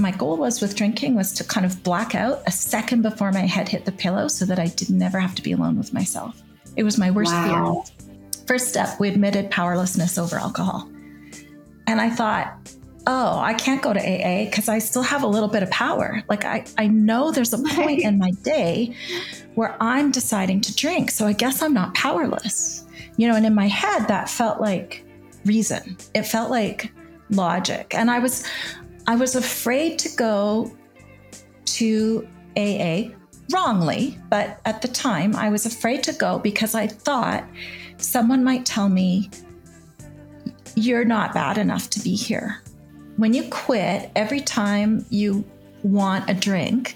my goal was with drinking was to kind of black out a second before my head hit the pillow so that I did never have to be alone with myself. It was my worst wow. fear. First step, we admitted powerlessness over alcohol. And I thought, oh, I can't go to AA because I still have a little bit of power. Like I, I know there's a point in my day where I'm deciding to drink. So I guess I'm not powerless. You know, and in my head that felt like reason. It felt like logic. And I was I was afraid to go to AA wrongly, but at the time I was afraid to go because I thought someone might tell me you're not bad enough to be here. When you quit, every time you want a drink,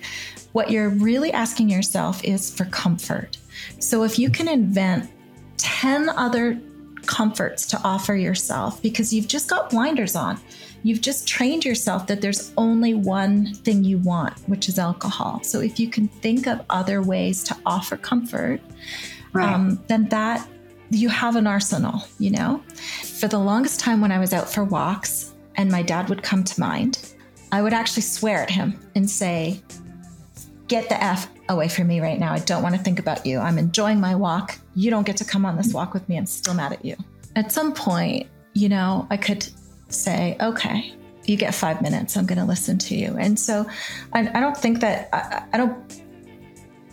what you're really asking yourself is for comfort. So if you can invent 10 other comforts to offer yourself because you've just got blinders on. You've just trained yourself that there's only one thing you want, which is alcohol. So if you can think of other ways to offer comfort, right. um, then that you have an arsenal, you know? For the longest time when I was out for walks and my dad would come to mind, I would actually swear at him and say, Get the F away from me right now. I don't want to think about you. I'm enjoying my walk. You don't get to come on this walk with me. I'm still mad at you. At some point, you know, I could say, okay, you get five minutes. I'm going to listen to you. And so I, I don't think that, I, I don't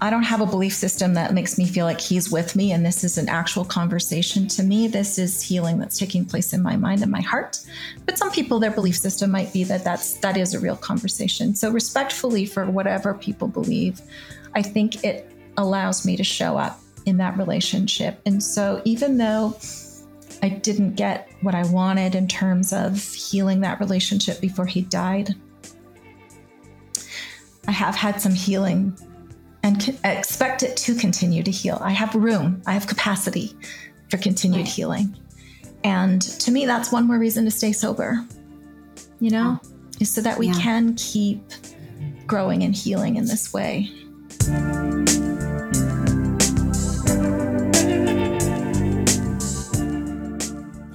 I don't have a belief system that makes me feel like he's with me and this is an actual conversation. To me, this is healing that's taking place in my mind and my heart. But some people, their belief system might be that that's that is a real conversation. So respectfully for whatever people believe, I think it allows me to show up in that relationship. And so even though I didn't get what I wanted in terms of healing that relationship before he died, I have had some healing and expect it to continue to heal. I have room, I have capacity for continued healing. And to me, that's one more reason to stay sober, you know, is so that we yeah. can keep growing and healing in this way.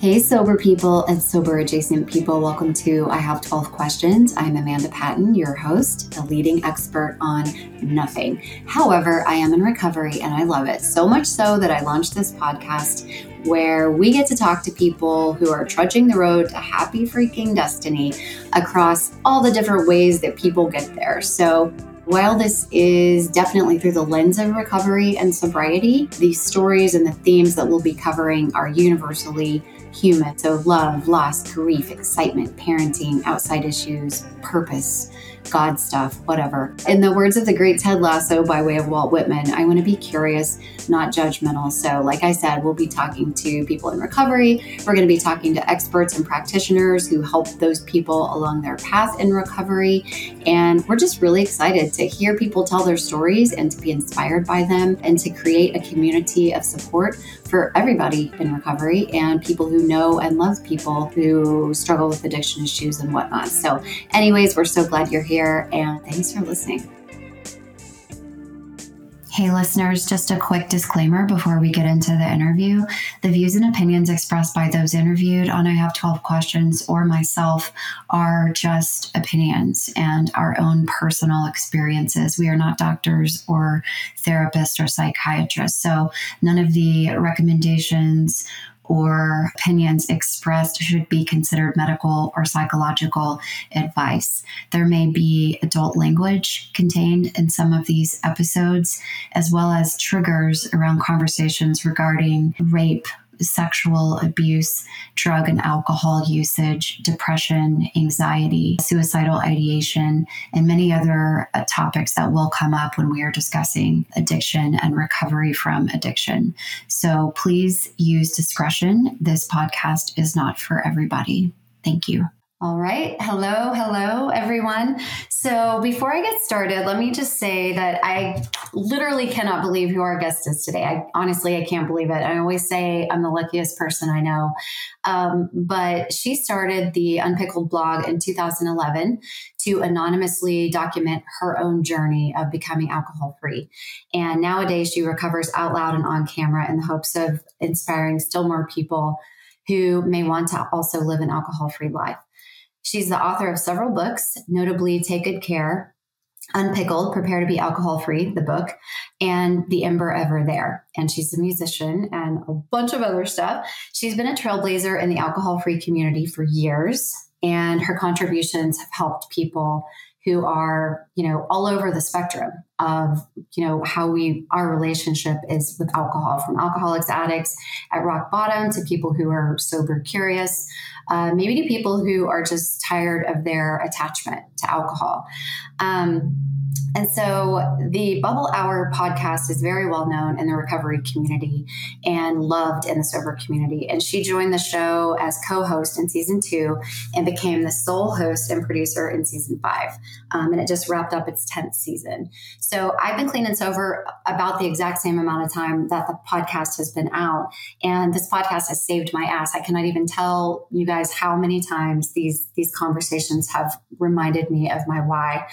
Hey, sober people and sober adjacent people. Welcome to I Have 12 Questions. I'm Amanda Patton, your host, a leading expert on nothing. However, I am in recovery and I love it so much so that I launched this podcast where we get to talk to people who are trudging the road to happy freaking destiny across all the different ways that people get there. So, while this is definitely through the lens of recovery and sobriety, the stories and the themes that we'll be covering are universally human. So, love, loss, grief, excitement, parenting, outside issues, purpose, God stuff, whatever. In the words of the great Ted Lasso by way of Walt Whitman, I want to be curious, not judgmental. So, like I said, we'll be talking to people in recovery. We're going to be talking to experts and practitioners who help those people along their path in recovery. And we're just really excited to hear people tell their stories and to be inspired by them and to create a community of support for everybody in recovery and people who know and love people who struggle with addiction issues and whatnot. So, anyways, we're so glad you're here and thanks for listening. Hey, listeners, just a quick disclaimer before we get into the interview. The views and opinions expressed by those interviewed on I Have 12 Questions or myself are just opinions and our own personal experiences. We are not doctors or therapists or psychiatrists. So none of the recommendations or opinions expressed should be considered medical or psychological advice. There may be adult language contained in some of these episodes, as well as triggers around conversations regarding rape, sexual abuse, drug and alcohol usage, depression, anxiety, suicidal ideation, and many other uh, topics that will come up when we are discussing addiction and recovery from addiction. So please use discretion. This podcast is not for everybody. Thank you. All right. Hello. Hello, everyone. So, before I get started, let me just say that I literally cannot believe who our guest is today. I honestly, I can't believe it. I always say I'm the luckiest person I know. Um, but she started the Unpickled blog in 2011 to anonymously document her own journey of becoming alcohol free. And nowadays, she recovers out loud and on camera in the hopes of inspiring still more people who may want to also live an alcohol free life. She's the author of several books, notably Take Good Care, Unpickled, Prepare to Be Alcohol Free, the book, and The Ember Ever There. And she's a musician and a bunch of other stuff. She's been a trailblazer in the alcohol free community for years, and her contributions have helped people who are, you know, all over the spectrum of, you know, how we, our relationship is with alcohol, from alcoholics, addicts at rock bottom to people who are sober curious, uh, maybe to people who are just tired of their attachment to alcohol. Um, and so the Bubble Hour podcast is very well known in the recovery community and loved in the sober community. And she joined the show as co host in season two and became the sole host and producer in season five. Um, and it just wrapped up its 10th season. So I've been clean and sober about the exact same amount of time that the podcast has been out. And this podcast has saved my ass. I cannot even tell you guys how many times these, these conversations have reminded me of my why.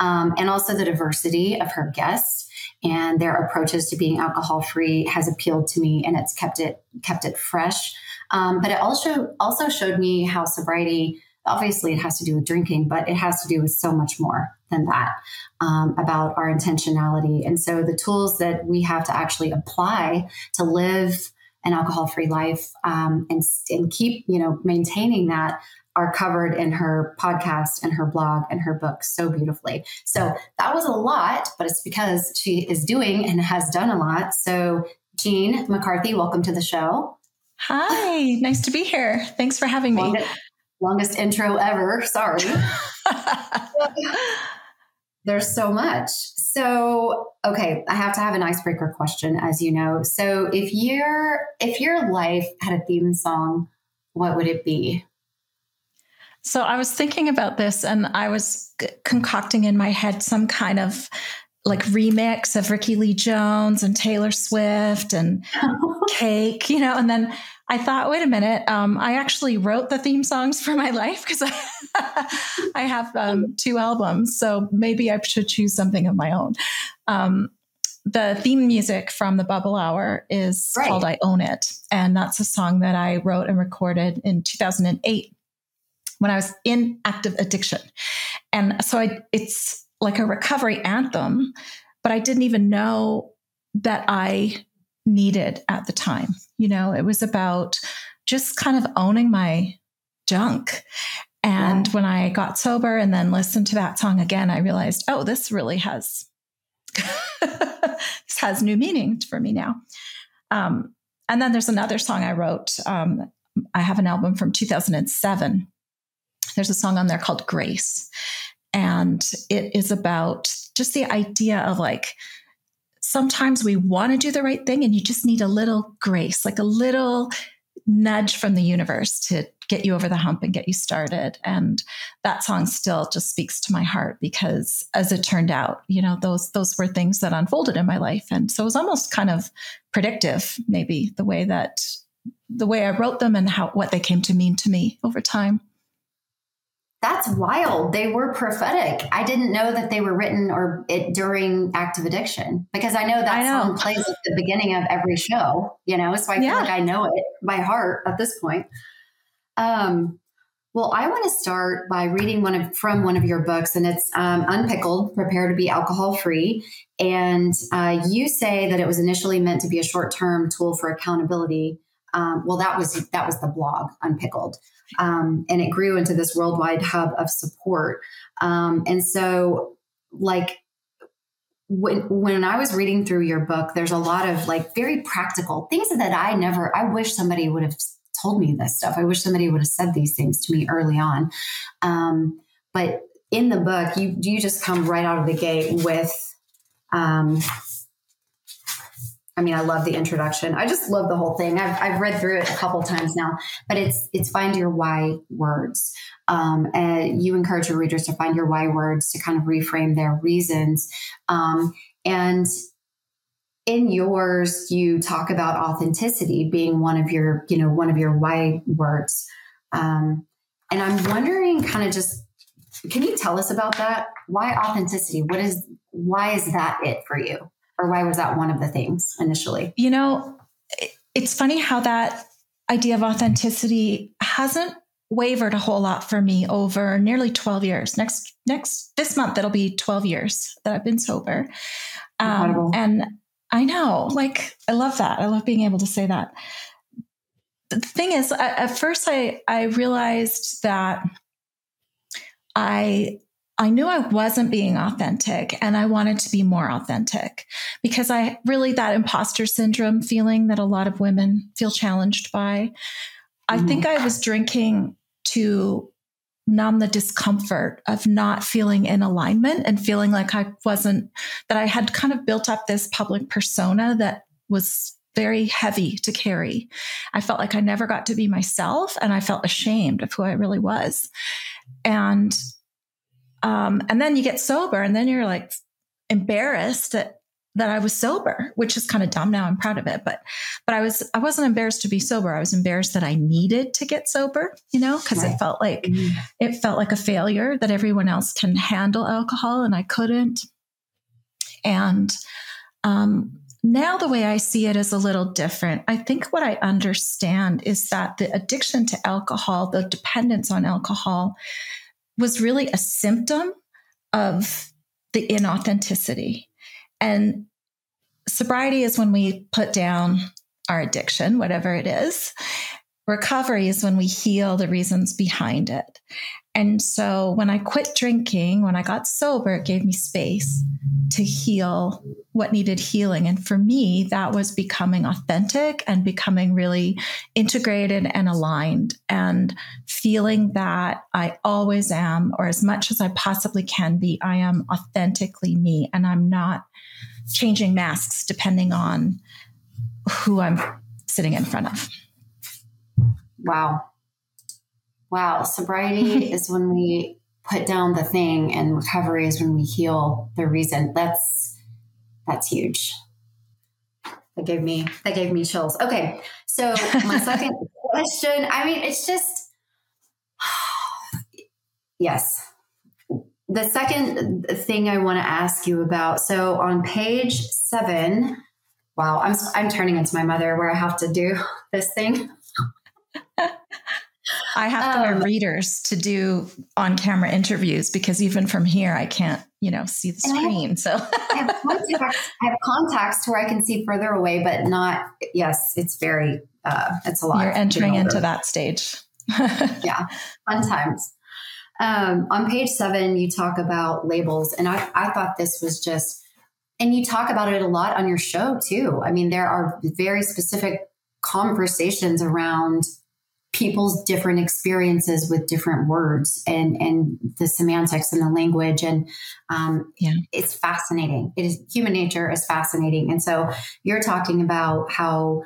Um, and also the diversity of her guests and their approaches to being alcohol free has appealed to me and it's kept it kept it fresh. Um, but it also also showed me how sobriety obviously it has to do with drinking, but it has to do with so much more than that um, about our intentionality. And so the tools that we have to actually apply to live an alcohol free life um, and, and keep you know maintaining that are covered in her podcast and her blog and her book so beautifully. So that was a lot, but it's because she is doing and has done a lot. So, Jean McCarthy, welcome to the show. Hi, nice to be here. Thanks for having me. Longest, longest intro ever. Sorry. There's so much. So, okay, I have to have an icebreaker question, as you know. So, if your if your life had a theme song, what would it be? So I was thinking about this and I was concocting in my head some kind of like remix of Rickie Lee Jones and Taylor Swift and Cake, you know, and then I thought, wait a minute, um, I actually wrote the theme songs for my life because I, I, have um, two albums, so maybe I should choose something of my own. Um, the theme music from the Bubble Hour is right. called "I Own It," and that's a song that I wrote and recorded in 2008 when I was in active addiction. And so I, it's like a recovery anthem, but I didn't even know that I needed at the time. You know, it was about just kind of owning my junk. And yeah. when I got sober and then listened to that song again, I realized, oh, this really has this has new meaning for me now. Um, and then there's another song I wrote. Um, I have an album from 2007 there's a song on there called Grace. And it is about just the idea of like, sometimes we want to do the right thing and you just need a little grace, like a little nudge from the universe to get you over the hump and get you started. And that song still just speaks to my heart because as it turned out, you know, those those were things that unfolded in my life. And so it was almost kind of predictive, maybe the way that the way I wrote them and how what they came to mean to me over time. That's wild. They were prophetic. I didn't know that they were written or it during active addiction because I know that I know. song plays at the beginning of every show, you know, so I yeah. feel like I know it by heart at this point. Um, well, I want to start by reading one of from one of your books, and it's um, Unpickled: Prepare to Be Alcohol Free. And uh, you say that it was initially meant to be a short-term tool for accountability. Um, well, that was that was the blog Unpickled um, and it grew into this worldwide hub of support. Um, and so, like when when I was reading through your book, there's a lot of like very practical things that I never. I wish somebody would have told me this stuff. I wish somebody would have said these things to me early on. Um, but in the book, you you just come right out of the gate with um, I mean, I love the introduction. I just love the whole thing. I've, I've read through it a couple times now, but it's it's find your why words. Um, and you encourage your readers to find your why words to kind of reframe their reasons. Um, and in yours, you talk about authenticity being one of your, you know, one of your why words. Um, and I'm wondering, kind of just, can you tell us about that? Why authenticity? What is why is that it for you? Or why was that one of the things initially? You know, it's funny how that idea of authenticity hasn't wavered a whole lot for me over nearly 12 years. Next, next, this month, it'll be 12 years that I've been sober. Um, and I know, like, I love that. I love being able to say that. The thing is, at first, I, I realized that I I knew I wasn't being authentic and I wanted to be more authentic because I really that imposter syndrome feeling that a lot of women feel challenged by. I think mm-hmm. I was drinking to numb the discomfort of not feeling in alignment and feeling like I wasn't, that I had kind of built up this public persona that was very heavy to carry. I felt like I never got to be myself and I felt ashamed of who I really was. And um, and then you get sober and then you're like embarrassed that that I was sober, which is kind of dumb now. I'm proud of it, but but I was I wasn't embarrassed to be sober. I was embarrassed that I needed to get sober, you know, because right. it felt like mm-hmm. it felt like a failure that everyone else can handle alcohol and I couldn't. And um, now the way I see it is a little different. I think what I understand is that the addiction to alcohol, the dependence on alcohol, was really a symptom of the inauthenticity and sobriety is when we put down our addiction, whatever it is. Recovery is when we heal the reasons behind it. And so when I quit drinking, when I got sober, it gave me space to heal what needed healing. And for me, that was becoming authentic and becoming really integrated and aligned and feeling that I always am, or as much as I possibly can be, I am authentically me and I'm not changing masks depending on who I'm sitting in front of. Wow. Wow. Sobriety is when we put down the thing and recovery is when we heal the reason. That's that's huge. That gave me that gave me chills. Okay. So my second question, I mean, it's just yes the second thing I want to ask you about so on page seven, wow, I'm, I'm turning into my mother where I have to do this thing. I have to um, wear readers to do on camera interviews because even from here, I can't, you know, see the screen. Have, so I, have contacts, I have contacts where I can see further away, but not, yes, it's very, uh, it's a lot. You're entering into that stage. yeah, fun times. Um, on page seven, you talk about labels, and I, I thought this was just, and you talk about it a lot on your show too. I mean, there are very specific conversations around people's different experiences with different words and and the semantics and the language and um, yeah. it's fascinating it is human nature is fascinating and so you're talking about how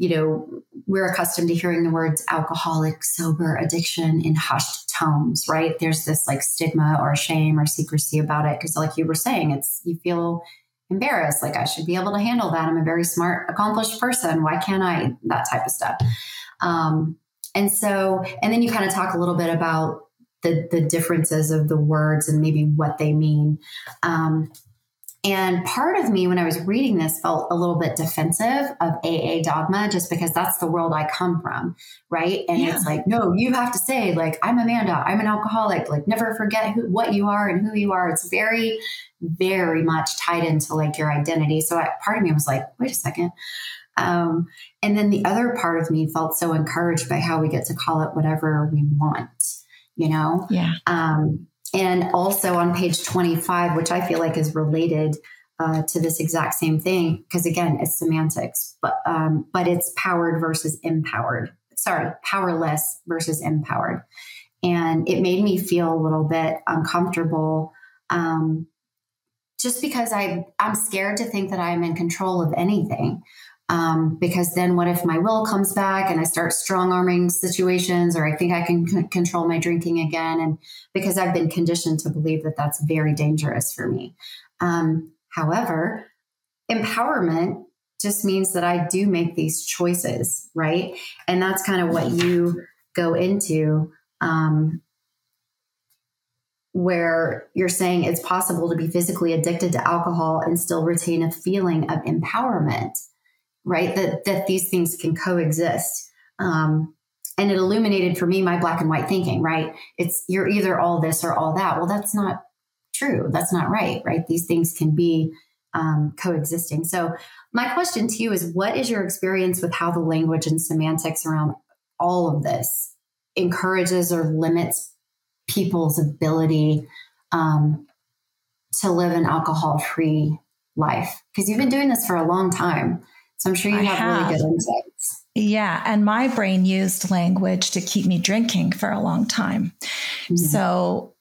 you know, we're accustomed to hearing the words alcoholic, sober, addiction in hushed tones, right? There's this like stigma or shame or secrecy about it. Cause like you were saying, it's, you feel embarrassed. Like I should be able to handle that. I'm a very smart, accomplished person. Why can't I? That type of stuff. Um, and so, and then you kind of talk a little bit about the, the differences of the words and maybe what they mean. Um, and part of me, when I was reading this, felt a little bit defensive of AA dogma just because that's the world I come from. Right. And yeah. it's like, no, you have to say, like, I'm Amanda, I'm an alcoholic, like, never forget who, what you are and who you are. It's very, very much tied into like your identity. So I, part of me was like, wait a second. Um, and then the other part of me felt so encouraged by how we get to call it whatever we want, you know? Yeah. Um, and also on page 25, which I feel like is related uh, to this exact same thing, because again, it's semantics, but um, but it's powered versus empowered. Sorry, powerless versus empowered, and it made me feel a little bit uncomfortable, um, just because I I'm scared to think that I'm in control of anything. Um, because then what if my will comes back and I start strong arming situations or I think I can c- control my drinking again? And because I've been conditioned to believe that that's very dangerous for me. Um, however, empowerment just means that I do make these choices, right? And that's kind of what you go into. Um, where you're saying it's possible to be physically addicted to alcohol and still retain a feeling of empowerment right? That that these things can coexist. Um, and it illuminated for me my black and white thinking, right? It's you're either all this or all that. Well, that's not true. That's not right, right? These things can be um, coexisting. So, my question to you is what is your experience with how the language and semantics around all of this encourages or limits people's ability um, to live an alcohol free life? Because you've been doing this for a long time. So I'm sure you have, have, really good insights. Yeah. And my brain used language to keep me drinking for a long time. Mm-hmm. So,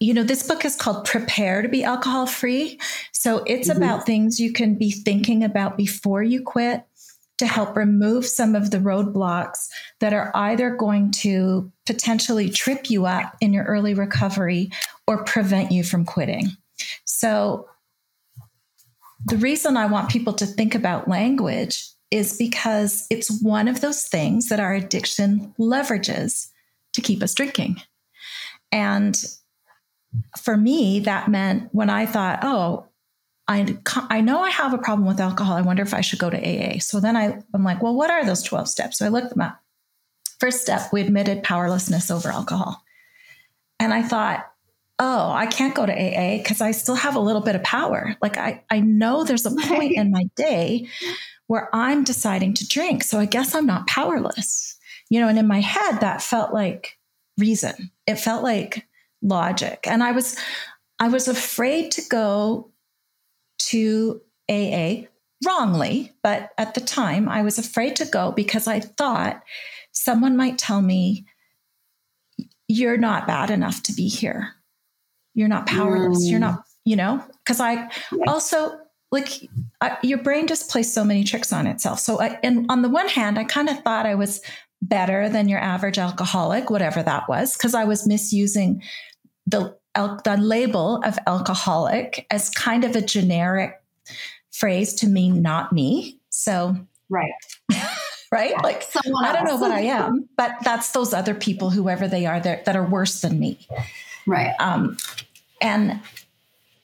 you know, this book is called Prepare to Be Alcohol Free. So it's mm-hmm. about things you can be thinking about before you quit to help remove some of the roadblocks that are either going to potentially trip you up in your early recovery or prevent you from quitting. So, the reason I want people to think about language is because it's one of those things that our addiction leverages to keep us drinking. And for me, that meant when I thought, oh, I, I know I have a problem with alcohol. I wonder if I should go to AA. So then I, I'm like, well, what are those 12 steps? So I looked them up. First step, we admitted powerlessness over alcohol. And I thought, oh, I can't go to AA because I still have a little bit of power. Like I, I know there's a point in my day where I'm deciding to drink. So I guess I'm not powerless. You know, and in my head, that felt like reason. It felt like logic. And I was I was afraid to go to AA wrongly, but at the time I was afraid to go because I thought someone might tell me, You're not bad enough to be here. You're not powerless. Mm. You're not, you know, because I also like I, your brain just plays so many tricks on itself. So, I, and on the one hand, I kind of thought I was better than your average alcoholic, whatever that was, because I was misusing the the label of alcoholic as kind of a generic phrase to mean not me. So, right. right? Yeah, like, I don't know what I am, but that's those other people, whoever they are, that are worse than me. Right. Um, and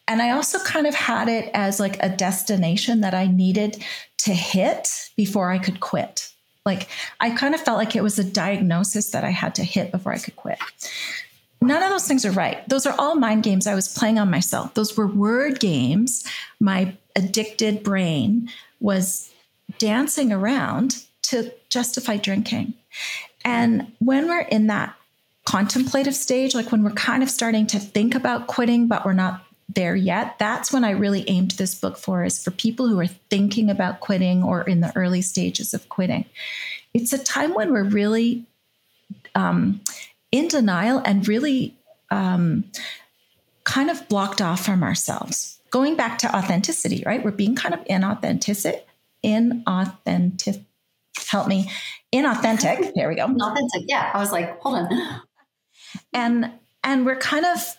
and I also kind of had it as like a destination that I needed to hit before I could quit. Like I kind of felt like it was a diagnosis that I had to hit before I could quit. None of those things are right. Those are all mind games I was playing on myself. Those were word games. My addicted brain was dancing around to justify drinking. And when we're in that contemplative stage, like when we're kind of starting to think about quitting, but we're not there yet, that's when I really aimed this book for is for people who are thinking about quitting or in the early stages of quitting. It's a time when we're really um, in denial and really um, kind of blocked off from ourselves. Going back to authenticity, right? We're being kind of inauthentic, inauthentic. Help me, inauthentic. There we go. Inauthentic. Yeah, I was like, hold on. And and we're kind of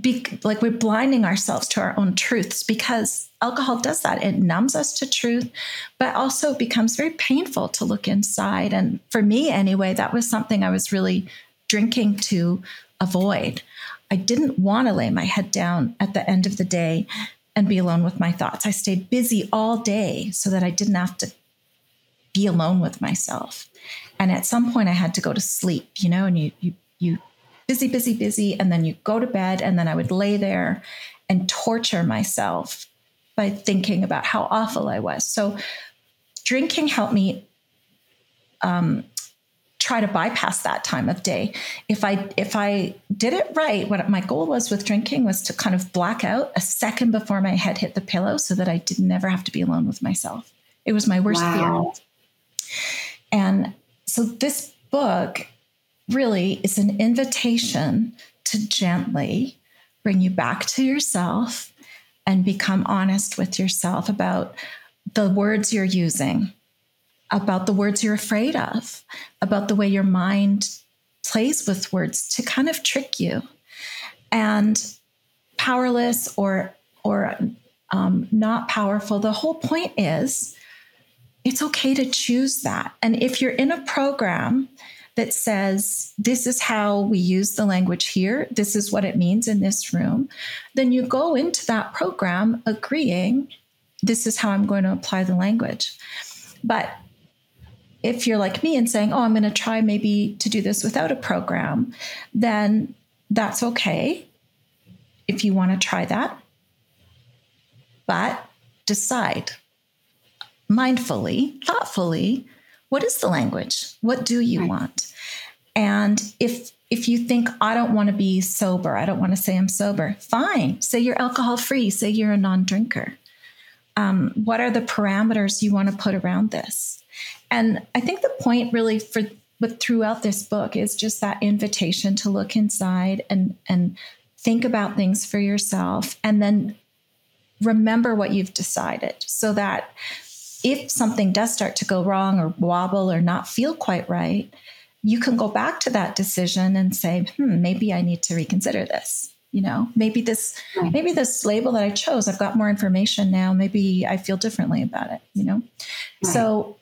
be, like we're blinding ourselves to our own truths because alcohol does that. It numbs us to truth, but also becomes very painful to look inside. And for me, anyway, that was something I was really drinking to avoid. I didn't want to lay my head down at the end of the day and be alone with my thoughts. I stayed busy all day so that I didn't have to be alone with myself. And at some point, I had to go to sleep, you know, and you, you, you busy, busy, busy. And then you go to bed. And then I would lay there and torture myself by thinking about how awful I was. So drinking helped me um, try to bypass that time of day. If I if I did it right, what my goal was with drinking was to kind of black out a second before my head hit the pillow so that I did never have to be alone with myself. It was my worst wow. fear. And so this book really is an invitation to gently bring you back to yourself and become honest with yourself about the words you're using, about the words you're afraid of, about the way your mind plays with words to kind of trick you. And powerless or or um, not powerful. The whole point is it's okay to choose that. And if you're in a program that says, this is how we use the language here, this is what it means in this room, then you go into that program agreeing, this is how I'm going to apply the language. But if you're like me and saying, oh, I'm going to try maybe to do this without a program, then that's okay if you want to try that. But decide mindfully, thoughtfully, what is the language? What do you right. want? And if if you think I don't want to be sober, I don't want to say I'm sober, fine. Say you're alcohol free. Say you're a non-drinker. Um, what are the parameters you want to put around this? And I think the point really for but throughout this book is just that invitation to look inside and and think about things for yourself and then remember what you've decided so that if something does start to go wrong or wobble or not feel quite right you can go back to that decision and say hmm maybe i need to reconsider this you know maybe this right. maybe this label that i chose i've got more information now maybe i feel differently about it you know right. so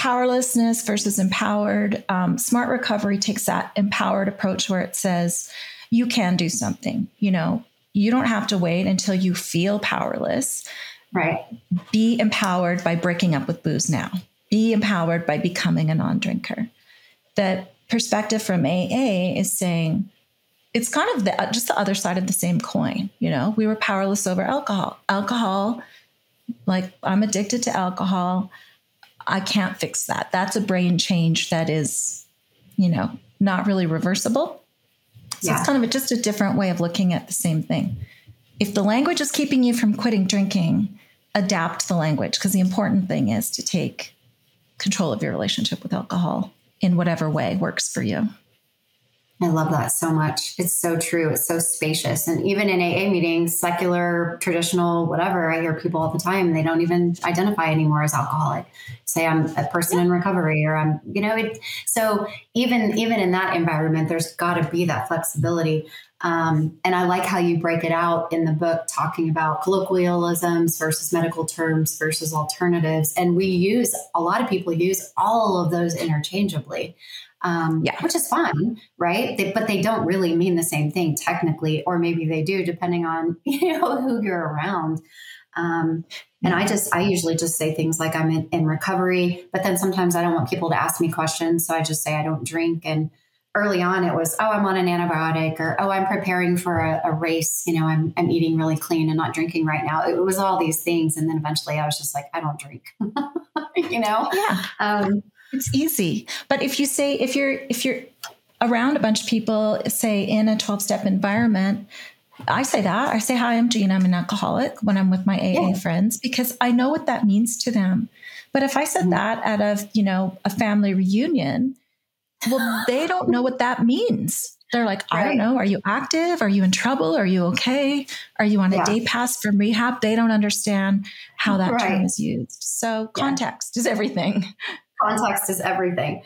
powerlessness versus empowered. Um, smart recovery takes that empowered approach where it says you can do something. You know, you don't have to wait until you feel powerless. Right. Be empowered by breaking up with booze now. Be empowered by becoming a non drinker. The perspective from AA is saying, it's kind of the, just the other side of the same coin. You know, we were powerless over alcohol. Alcohol, like I'm addicted to alcohol. I can't fix that. That's a brain change that is, you know, not really reversible. So yeah. it's kind of a, just a different way of looking at the same thing. If the language is keeping you from quitting drinking, adapt the language because the important thing is to take control of your relationship with alcohol in whatever way works for you. I love that so much. It's so true. It's so spacious. And even in AA meetings, secular, traditional, whatever, I hear people all the time, they don't even identify anymore as alcoholic. Say I'm a person in recovery or I'm, you know, it, so even even in that environment, there's gotta be that flexibility. Um, and I like how you break it out in the book, talking about colloquialisms versus medical terms versus alternatives. And we use a lot of people use all of those interchangeably um, yeah. which is fine, right? They, but they don't really mean the same thing technically, or maybe they do, depending on you know who you're around. Um, and I just, I usually just say things like I'm in, in, recovery, but then sometimes I don't want people to ask me questions, so I just say I don't drink. And early on, it was, oh, I'm on an antibiotic, or oh, I'm preparing for a, a race. You know, I'm I'm eating really clean and not drinking right now. It was all these things, and then eventually, I was just like, I don't drink. you know, yeah. Um, it's easy. But if you say if you're if you're around a bunch of people, say in a 12 step environment, I say that. I say, Hi, I'm Jean. I'm an alcoholic when I'm with my AA yeah. friends because I know what that means to them. But if I said mm-hmm. that at a, you know, a family reunion, well, they don't know what that means. They're like, I don't know. Are you active? Are you in trouble? Are you okay? Are you on a yeah. day pass from rehab? They don't understand how that right. term is used. So context yeah. is everything context is everything.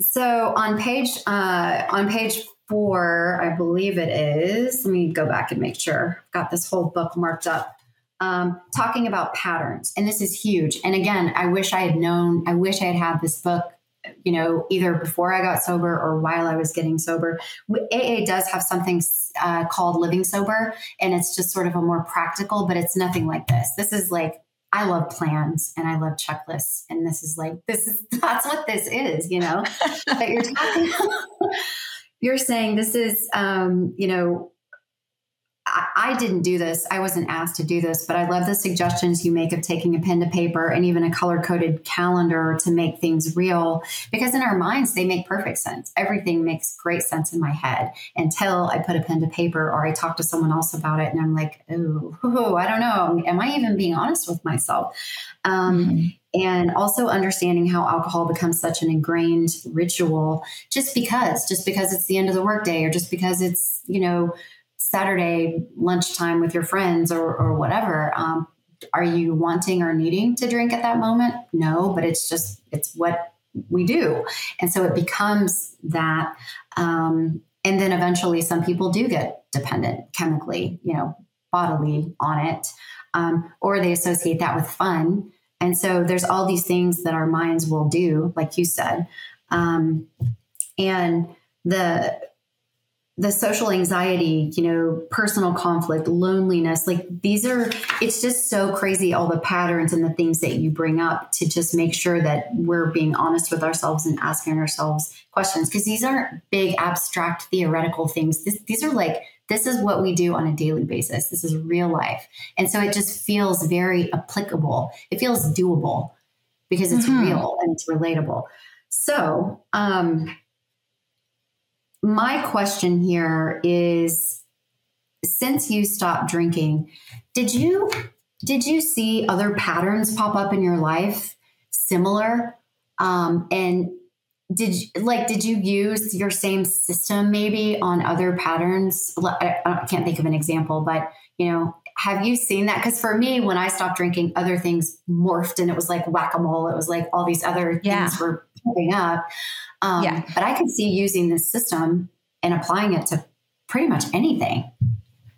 So on page uh, on page four, I believe it is. Let me go back and make sure. I've got this whole book marked up. Um, talking about patterns, and this is huge. And again, I wish I had known. I wish I had had this book you know, either before I got sober or while I was getting sober. AA does have something uh, called Living Sober, and it's just sort of a more practical, but it's nothing like this. This is like I love plans and I love checklists. And this is like, this is, that's what this is, you know, but you're talking, you're saying this is, um, you know, I, I didn't do this. I wasn't asked to do this, but I love the suggestions you make of taking a pen to paper and even a color coded calendar to make things real. Because in our minds, they make perfect sense. Everything makes great sense in my head until I put a pen to paper or I talk to someone else about it. And I'm like, oh, I don't know. Am I even being honest with myself? Um, mm-hmm and also understanding how alcohol becomes such an ingrained ritual just because just because it's the end of the workday or just because it's you know Saturday lunchtime with your friends or, or whatever. Um, are you wanting or needing to drink at that moment? No, but it's just, it's what we do. And so it becomes that. Um, and then eventually some people do get dependent chemically, you know, bodily on it, um, or they associate that with fun. And so there's all these things that our minds will do, like you said. Um, and the the social anxiety, you know, personal conflict, loneliness, like these are, it's just so crazy all the patterns and the things that you bring up to just make sure that we're being honest with ourselves and asking ourselves questions. Because these aren't big, abstract, theoretical things. This, these are like, this is what we do on a daily basis. This is real life. And so it just feels very applicable. It feels doable because it's mm-hmm. real and it's relatable. So, um, my question here is since you stopped drinking, did you did you see other patterns pop up in your life similar? Um, and did you, like did you use your same system maybe on other patterns? I, can't think of an example, but you know, have you seen that? Because for me, when I stopped drinking, other things morphed and it was like whack a mole. It was like all these other yeah. things were popping up. Um, yeah. But I could see using this system and applying it to pretty much anything.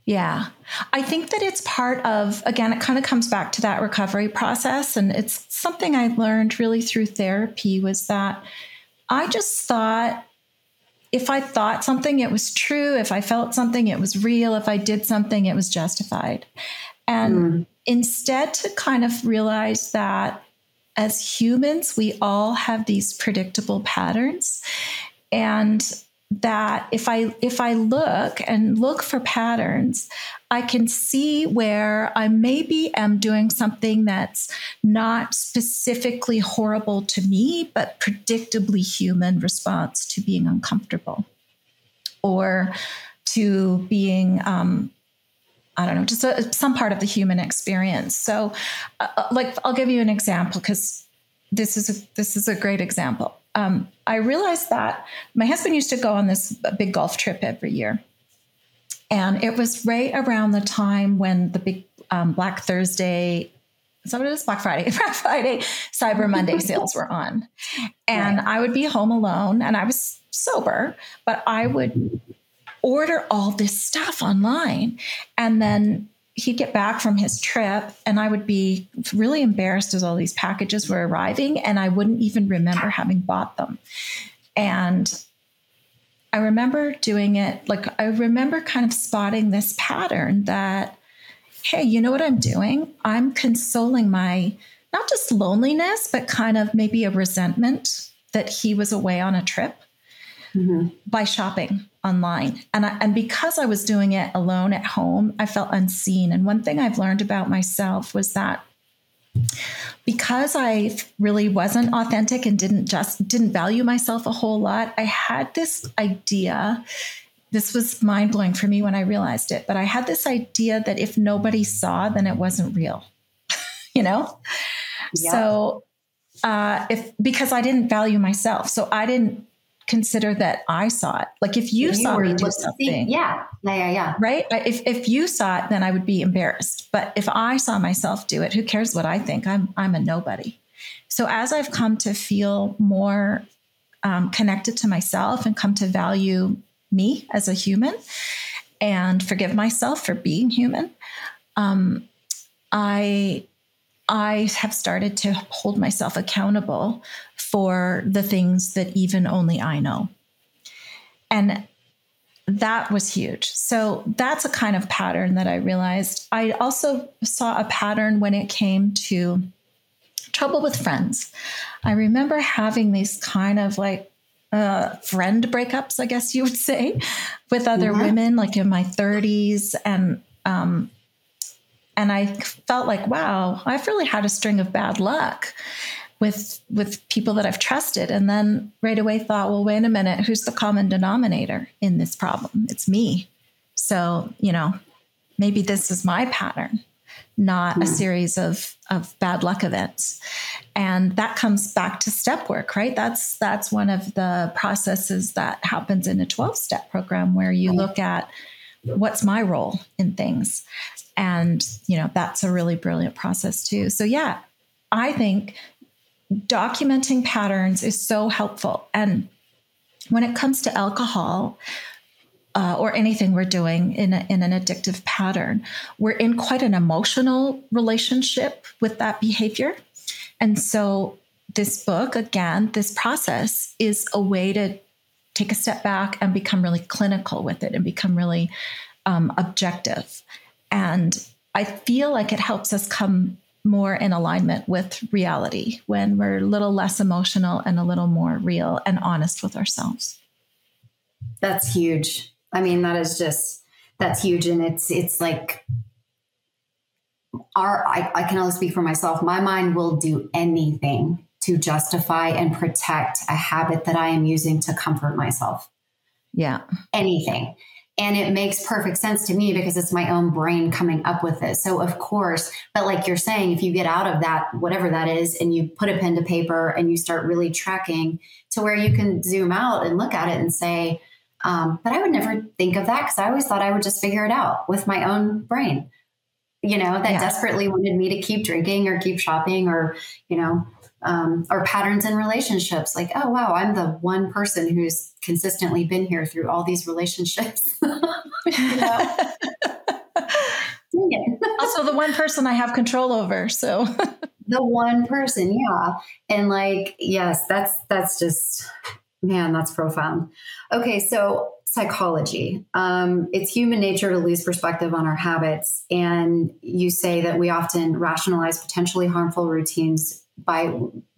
Yeah. I think that it's part of, again, it kind of comes back to that recovery process. And it's something I learned really through therapy was that I just thought if I thought something, it was true. If I felt something, it was real. If I did something, it was justified. And mm. instead, to kind of realize that as humans, we all have these predictable patterns. And that if i if i look and look for patterns i can see where i maybe am doing something that's not specifically horrible to me but predictably human response to being uncomfortable or to being um, I don't know, just a, some part of the human experience. So, uh, uh like, I'll give you an example because this is a, this is a great example um, I realized that my husband used to go on this big golf trip every year. And it was right around the time when the big um, Black Thursday, that what it is? Black Friday, Black Friday, Cyber Monday sales were on. And right. I would be home alone and I was sober, but I would order all this stuff online. And then he'd get back from his trip and I would be really embarrassed as all these packages were arriving and I wouldn't even remember having bought them. And I remember doing it like I remember kind of spotting this pattern that hey, you know what I'm doing? I'm consoling my not just loneliness, but kind of maybe a resentment that he was away on a trip mm-hmm. by shopping online. And I, and because I was doing it alone at home, I felt unseen. And one thing I've learned about myself was that because I really wasn't authentic and didn't just didn't value myself a whole lot, I had this idea. This was mind blowing for me when I realized it, but I had this idea that if nobody saw, then it wasn't real. you know? Yeah. So uh, if because I didn't value myself, so I didn't consider that I saw it. Like if you, you saw me do something, yeah, yeah, yeah, yeah, right. If if you saw it, then I would be embarrassed. But if I saw myself do it, who cares what I think? I'm I'm a nobody. So as I've come to feel more um, connected to myself and come to value me as a human, and forgive myself for being human, um, I I have started to hold myself accountable for the things that even only I know. And that was huge. So that's a kind of pattern that I realized. I also saw a pattern when it came to trouble with friends. I remember having these kind of like uh, friend breakups, I guess you would say, with other yeah. women, like in my 30s, and um, and I felt like, wow, I've really had a string of bad luck with with people that I've trusted and then right away thought, well, wait a minute, who's the common denominator in this problem? It's me. So, you know, maybe this is my pattern, not a hmm. series of of bad luck events. And that comes back to step work, right? That's that's one of the processes that happens in a 12 step program where you look at what's my role in things and, you know, that's a really brilliant process too. So, yeah, I think documenting patterns is so helpful. And when it comes to alcohol, uh, or anything we're doing in, a, in an addictive pattern, we're in quite an emotional relationship with that behavior. And so, this book, again, this process is a way to take a step back and become really clinical with it and become really um, objective. And I feel like it helps us come more in alignment with reality when we're a little less emotional and a little more real and honest with ourselves. That's huge. I mean, that is just that's huge, and it's it's like our. I, I can only speak for myself. My mind will do anything to justify and protect a habit that I am using to comfort myself. Yeah, anything. And it makes perfect sense to me because it's my own brain coming up with it. So, of course, but like you're saying, if you get out of that, whatever that is, and you put a pen to paper and you start really tracking to where you can zoom out and look at it and say, um, but I would never think of that because I always thought I would just figure it out with my own brain, you know, that yeah. desperately wanted me to keep drinking or keep shopping or, you know, um, or patterns in relationships. Like oh wow i'm the one person who's consistently been here through all these relationships. Also the one person i have control over so. The one person yeah. And like yes that's that's just man that's profound. Okay so psychology. Um, it's human nature to lose perspective on our habits and you say that we often rationalize potentially harmful routines by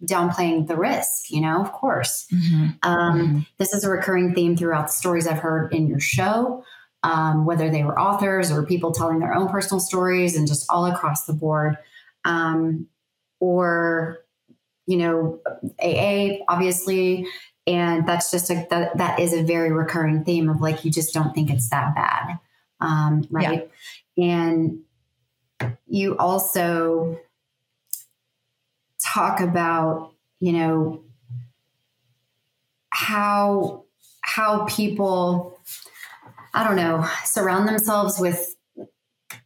downplaying the risk, you know, of course. Mm-hmm. Um, mm-hmm. This is a recurring theme throughout the stories I've heard in your show, um, whether they were authors or people telling their own personal stories and just all across the board. Um, or, you know, AA, obviously. And that's just a, that, that is a very recurring theme of like, you just don't think it's that bad. Um, right. Yeah. And you also, talk about, you know, how how people I don't know, surround themselves with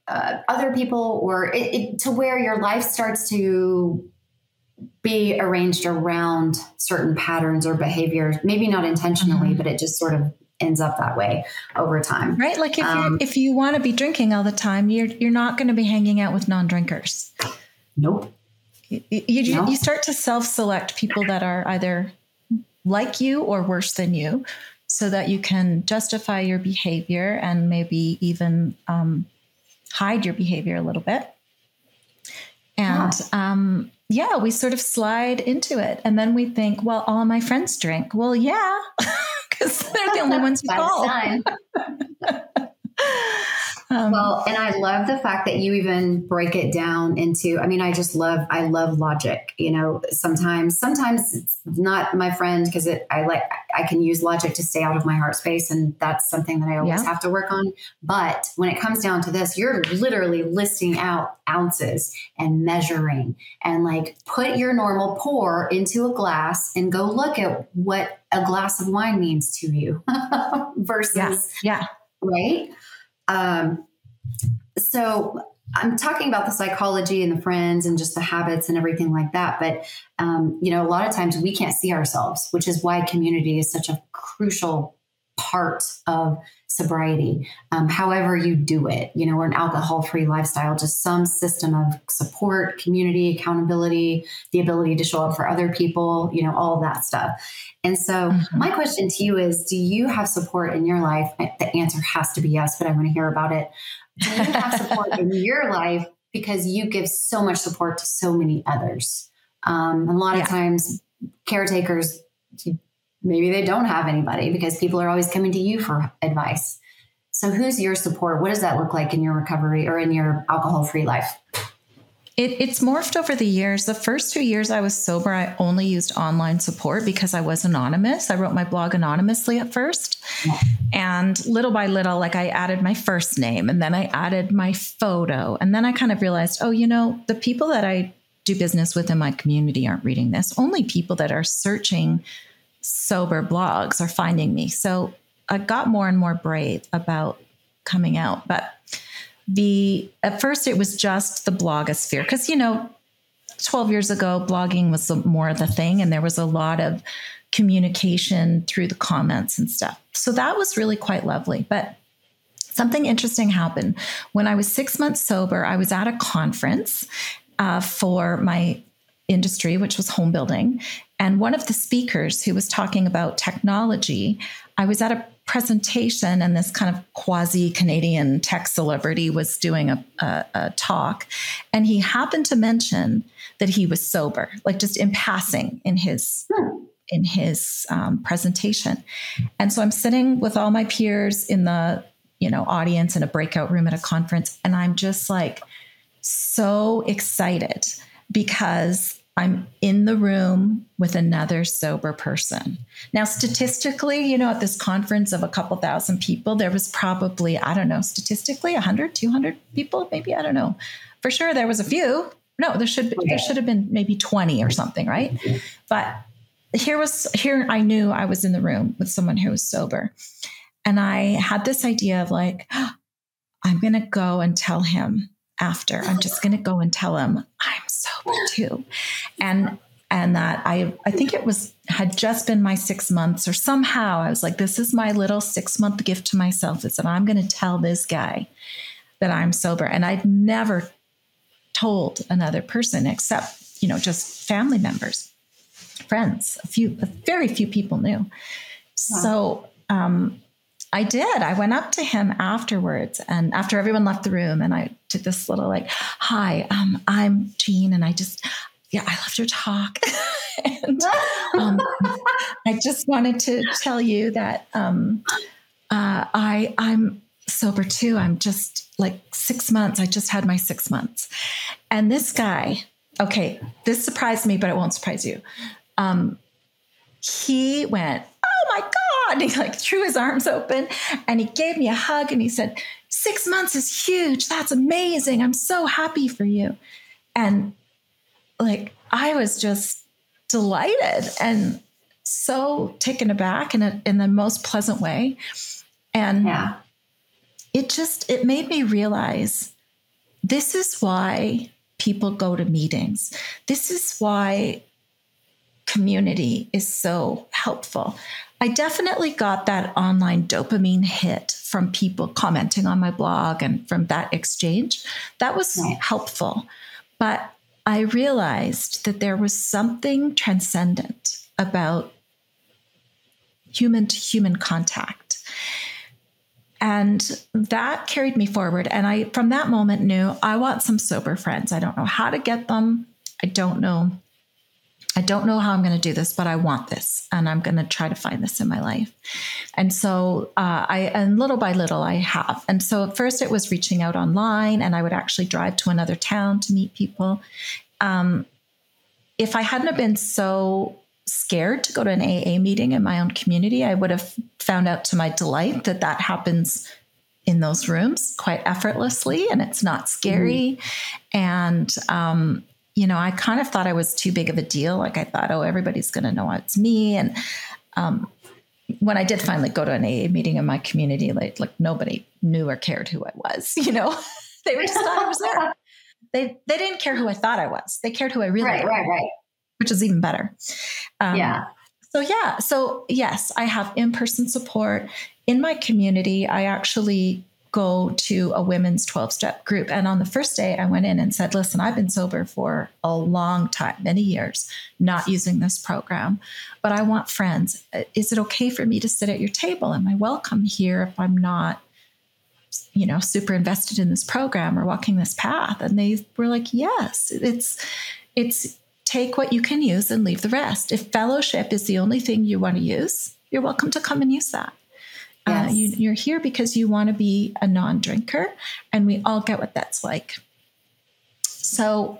uh, other people or it, it, to where your life starts to be arranged around certain patterns or behaviors, maybe not intentionally, mm-hmm. but it just sort of ends up that way over time. Right? Like if um, you if you want to be drinking all the time, you're you're not going to be hanging out with non-drinkers. Nope. You, you, no. you start to self select people that are either like you or worse than you so that you can justify your behavior and maybe even um, hide your behavior a little bit. And yeah. Um, yeah, we sort of slide into it. And then we think, well, all my friends drink. Well, yeah, because they're the only ones who call. Um, well, and I love the fact that you even break it down into, I mean, I just love, I love logic, you know, sometimes, sometimes it's not my friend because it, I like, I can use logic to stay out of my heart space. And that's something that I always yeah. have to work on. But when it comes down to this, you're literally listing out ounces and measuring and like put your normal pour into a glass and go look at what a glass of wine means to you versus, yeah. yeah. right? Um, so I'm talking about the psychology and the friends and just the habits and everything like that. But, um, you know, a lot of times we can't see ourselves, which is why community is such a crucial part of sobriety. Um, however, you do it, you know, or an alcohol free lifestyle, just some system of support, community, accountability, the ability to show up for other people, you know, all that stuff. And so, mm-hmm. my question to you is Do you have support in your life? The answer has to be yes, but I want to hear about it. Do you have support in your life because you give so much support to so many others? Um, a lot yeah. of times, caretakers maybe they don't have anybody because people are always coming to you for advice. So, who's your support? What does that look like in your recovery or in your alcohol free life? It, it's morphed over the years. The first two years I was sober, I only used online support because I was anonymous. I wrote my blog anonymously at first. Yeah. And little by little, like I added my first name and then I added my photo. And then I kind of realized, oh, you know, the people that I do business with in my community aren't reading this. Only people that are searching sober blogs are finding me. So I got more and more brave about coming out. But the at first it was just the blogosphere because you know 12 years ago blogging was more of the thing and there was a lot of communication through the comments and stuff. So that was really quite lovely. But something interesting happened when I was six months sober. I was at a conference uh, for my industry, which was home building. And one of the speakers who was talking about technology I was at a presentation and this kind of quasi Canadian tech celebrity was doing a, a, a, talk. And he happened to mention that he was sober, like just in passing in his. Hmm. In his um, presentation, and so I'm sitting with all my peers in the you know audience in a breakout room at a conference, and I'm just like so excited because I'm in the room with another sober person. Now, statistically, you know, at this conference of a couple thousand people, there was probably, I don't know, statistically 100, 200 people, maybe, I don't know. For sure, there was a few. No, there should be, there should have been maybe 20 or something, right? But here was here I knew I was in the room with someone who was sober. And I had this idea of like, oh, I'm going to go and tell him after. I'm just going to go and tell him I'm sober too. And and that I I think it was had just been my 6 months or somehow I was like this is my little 6 month gift to myself is that I'm going to tell this guy that I'm sober and I'd never told another person except, you know, just family members, friends, a few a very few people knew. Wow. So um I did. I went up to him afterwards and after everyone left the room and I did this little like, hi, um, I'm Jean and I just, yeah, I loved your talk. and um, I just wanted to tell you that um, uh, I, I'm sober too. I'm just like six months. I just had my six months. And this guy, okay, this surprised me, but it won't surprise you. Um, he went. And he like threw his arms open and he gave me a hug and he said, Six months is huge. That's amazing. I'm so happy for you. And like, I was just delighted and so taken aback in a, in the most pleasant way. And yeah. it just, it made me realize this is why people go to meetings. This is why community is so helpful. I definitely got that online dopamine hit from people commenting on my blog and from that exchange. That was helpful. But I realized that there was something transcendent about human to human contact. And that carried me forward. And I, from that moment, knew I want some sober friends. I don't know how to get them. I don't know I don't know how I'm going to do this, but I want this, and I'm going to try to find this in my life. And so, uh, I and little by little, I have. And so, at first, it was reaching out online, and I would actually drive to another town to meet people. Um, if I hadn't have been so scared to go to an AA meeting in my own community, I would have found out to my delight that that happens in those rooms quite effortlessly, and it's not scary. Mm-hmm. And um, you know, I kind of thought I was too big of a deal. Like I thought, oh, everybody's going to know it's me. And um, when I did finally go to an AA meeting in my community, like like nobody knew or cared who I was. You know, they were just thought I was there. They they didn't care who I thought I was. They cared who I really right, was, right, right, which is even better. Um, yeah. So yeah, so yes, I have in person support in my community. I actually go to a women's 12 step group. And on the first day, I went in and said, Listen, I've been sober for a long time, many years, not using this program, but I want friends. Uh, is it okay for me to sit at your table? Am I welcome here if I'm not? you know super invested in this program or walking this path and they were like yes it's it's take what you can use and leave the rest if fellowship is the only thing you want to use you're welcome to come and use that Yes. Uh, you, you're here because you want to be a non drinker, and we all get what that's like. So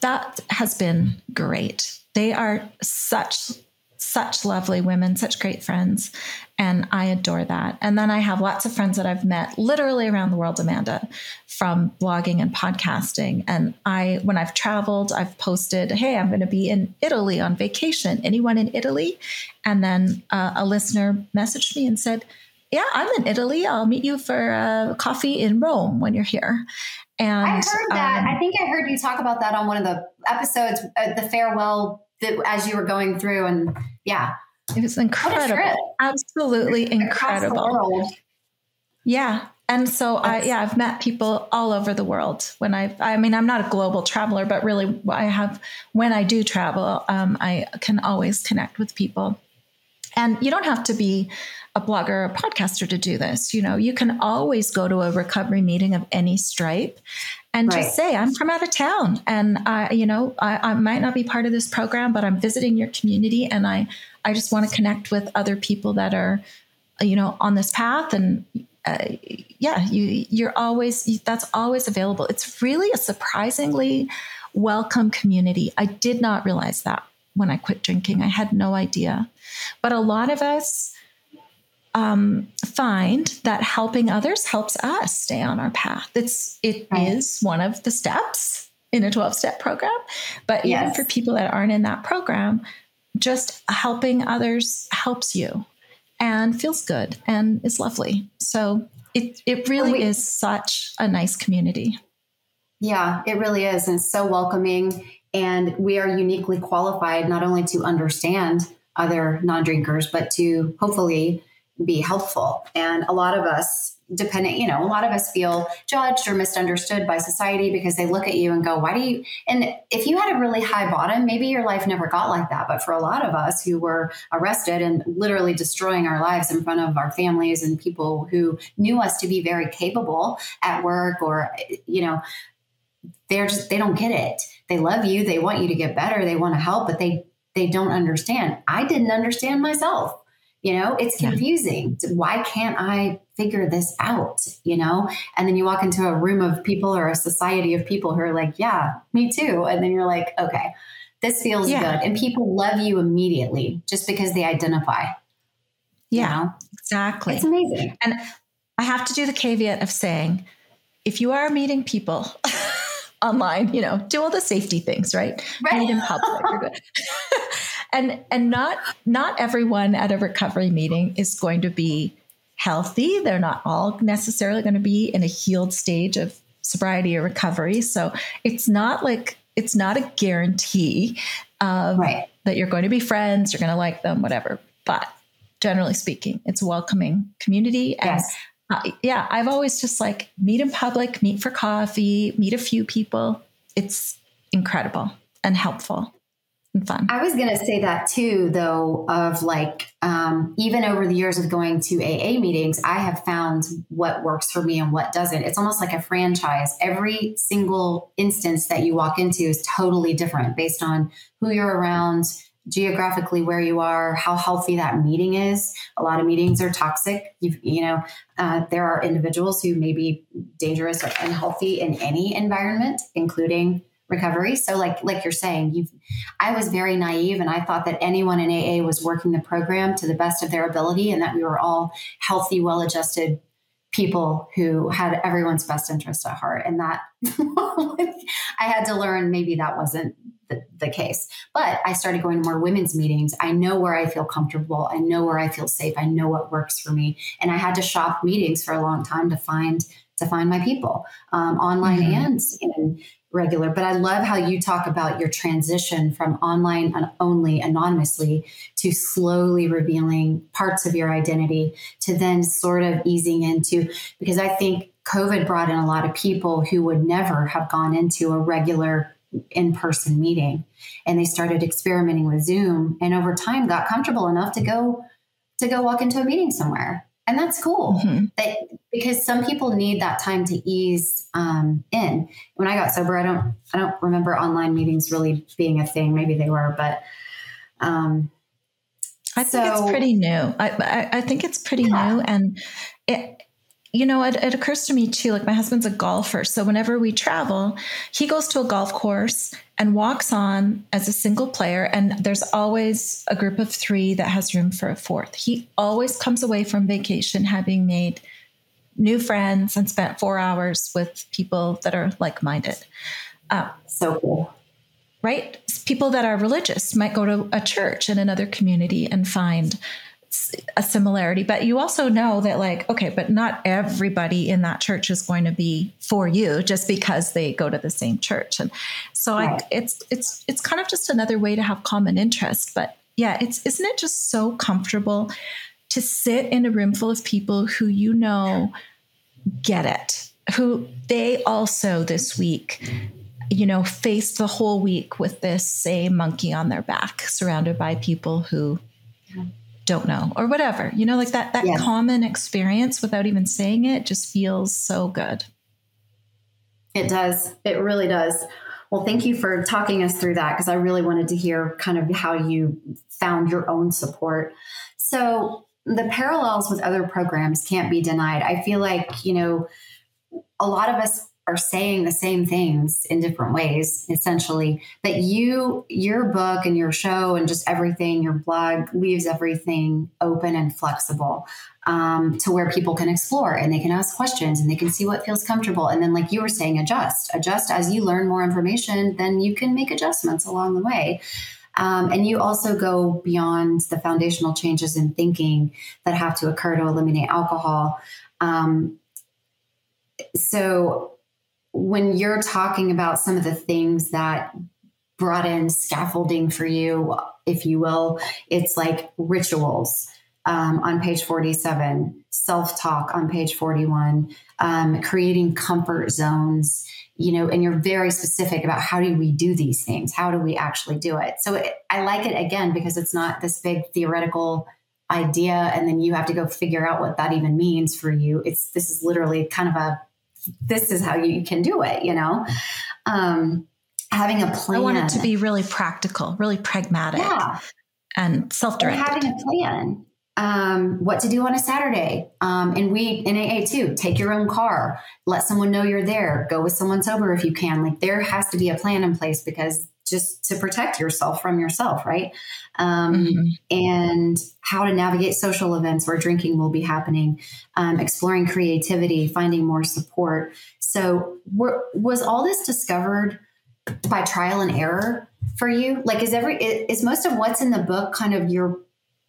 that has been great. They are such such lovely women, such great friends. And I adore that. And then I have lots of friends that I've met literally around the world, Amanda, from blogging and podcasting. And I, when I've traveled, I've posted, hey, I'm going to be in Italy on vacation. Anyone in Italy? And then uh, a listener messaged me and said, yeah, I'm in Italy. I'll meet you for uh, coffee in Rome when you're here. And I heard that. Um, I think I heard you talk about that on one of the episodes, uh, the farewell that as you were going through, and yeah, it was incredible. Absolutely incredible. Yeah. And so I, yeah, I've met people all over the world when I've, I mean, I'm not a global traveler, but really I have, when I do travel, um, I can always connect with people And you don't have to be a blogger or a podcaster to do this. You know, you can always go to a recovery meeting of any stripe and right. just say, I'm from out of town and I, you know, I, I might not be part of this program, but I'm visiting your community and I, I just want to connect with other people that are, you know, on this path. And uh, yeah, you, you're always, that's always available. It's really a surprisingly welcome community. I did not realize that when I quit drinking. I had no idea. But a lot of us, um, find that helping others helps us stay on our path. It's it right. is one of the steps in a 12 step program. But yes. even for people that aren't in that program, just helping others helps you and feels good and is lovely. So it it really we, is such a nice community. Yeah, it really is. And so welcoming. And we are uniquely qualified not only to understand other non drinkers, but to hopefully be helpful. And a lot of us, depending, you know, a lot of us feel judged or misunderstood by society because they look at you and go, why do you? And if you had a really high bottom, maybe your life never got like that. But for a lot of us who were arrested and literally destroying our lives in front of our families and people who knew us to be very capable at work or, you know, they're just, they don't get it. They love you. They want you to get better. They want to help, but they, they don't understand. I didn't understand myself you know, it's confusing. Yeah. Why can't I figure this out? You know, and then you walk into a room of people or a society of people who are like, yeah, me too. And then you're like, okay, this feels yeah. good. And people love you immediately just because they identify. Yeah, you know? exactly. It's amazing. And I have to do the caveat of saying, if you are meeting people, online, you know, do all the safety things, right? Right. Meet in public. and and not not everyone at a recovery meeting is going to be healthy. They're not all necessarily going to be in a healed stage of sobriety or recovery. So it's not like it's not a guarantee of, right. that you're going to be friends, you're going to like them, whatever. But generally speaking, it's a welcoming community. And yes. Uh, yeah, I've always just like meet in public, meet for coffee, meet a few people. It's incredible and helpful and fun. I was going to say that too, though, of like, um, even over the years of going to AA meetings, I have found what works for me and what doesn't. It's almost like a franchise. Every single instance that you walk into is totally different based on who you're around, geographically where you are, how healthy that meeting is. A lot of meetings are toxic. You've, you know, uh, there are individuals who may be dangerous or unhealthy in any environment, including recovery. So like like you're saying, you I was very naive and I thought that anyone in AA was working the program to the best of their ability and that we were all healthy, well-adjusted people who had everyone's best interest at heart and that I had to learn maybe that wasn't the, the case. But I started going to more women's meetings. I know where I feel comfortable. I know where I feel safe. I know what works for me. And I had to shop meetings for a long time to find to find my people um, online mm-hmm. and in regular. But I love how you talk about your transition from online only anonymously to slowly revealing parts of your identity to then sort of easing into, because I think COVID brought in a lot of people who would never have gone into a regular in person meeting. And they started experimenting with Zoom and over time got comfortable enough to go to go walk into a meeting somewhere and that's cool mm-hmm. that, because some people need that time to ease um, in when i got sober i don't i don't remember online meetings really being a thing maybe they were but um, i think so, it's pretty new I, I, I think it's pretty yeah. new and it you know, it, it, occurs to me too. Like my husband's a golfer, so whenever we travel, he goes to a golf course and walks on as a single player, and there's always a group of three that has room for a fourth. He always comes away from vacation having made new friends and spent four hours with people that are like-minded. Uh, so cool. Right? People that are religious might go to a church in another community and find a similarity but you also know that like okay but not everybody in that church is going to be for you just because they go to the same church and so right. I, it's it's it's kind of just another way to have common interest but yeah it's isn't it just so comfortable to sit in a room full of people who you know get it who they also this week you know face the whole week with this same monkey on their back surrounded by people who don't know or whatever you know like that that yes. common experience without even saying it just feels so good. It does. It really does. Well thank you for talking us through that because i really wanted to hear kind of how you found your own support. So the parallels with other programs can't be denied. I feel like you know a lot of us are saying the same things in different ways essentially but you your book and your show and just everything your blog leaves everything open and flexible um, to where people can explore and they can ask questions and they can see what feels comfortable. And then like you were saying adjust. Adjust as you learn more information then you can make adjustments along the way. Um, and you also go beyond the foundational changes in thinking that have to occur to eliminate alcohol. Um, so when you're talking about some of the things that brought in scaffolding for you, if you will, it's like rituals um, on page 47, self talk on page 41, um, creating comfort zones, you know, and you're very specific about how do we do these things? How do we actually do it? So it, I like it again because it's not this big theoretical idea and then you have to go figure out what that even means for you. It's this is literally kind of a this is how you can do it, you know? Um, having a plan. I want it to be really practical, really pragmatic yeah. and self-directed. having a plan. Um, what to do on a Saturday. Um, and we in AA too, take your own car, let someone know you're there, go with someone sober if you can. Like there has to be a plan in place because just to protect yourself from yourself, right? Um, mm-hmm. And how to navigate social events where drinking will be happening, um, exploring creativity, finding more support. So, were, was all this discovered by trial and error for you? Like, is every is most of what's in the book kind of your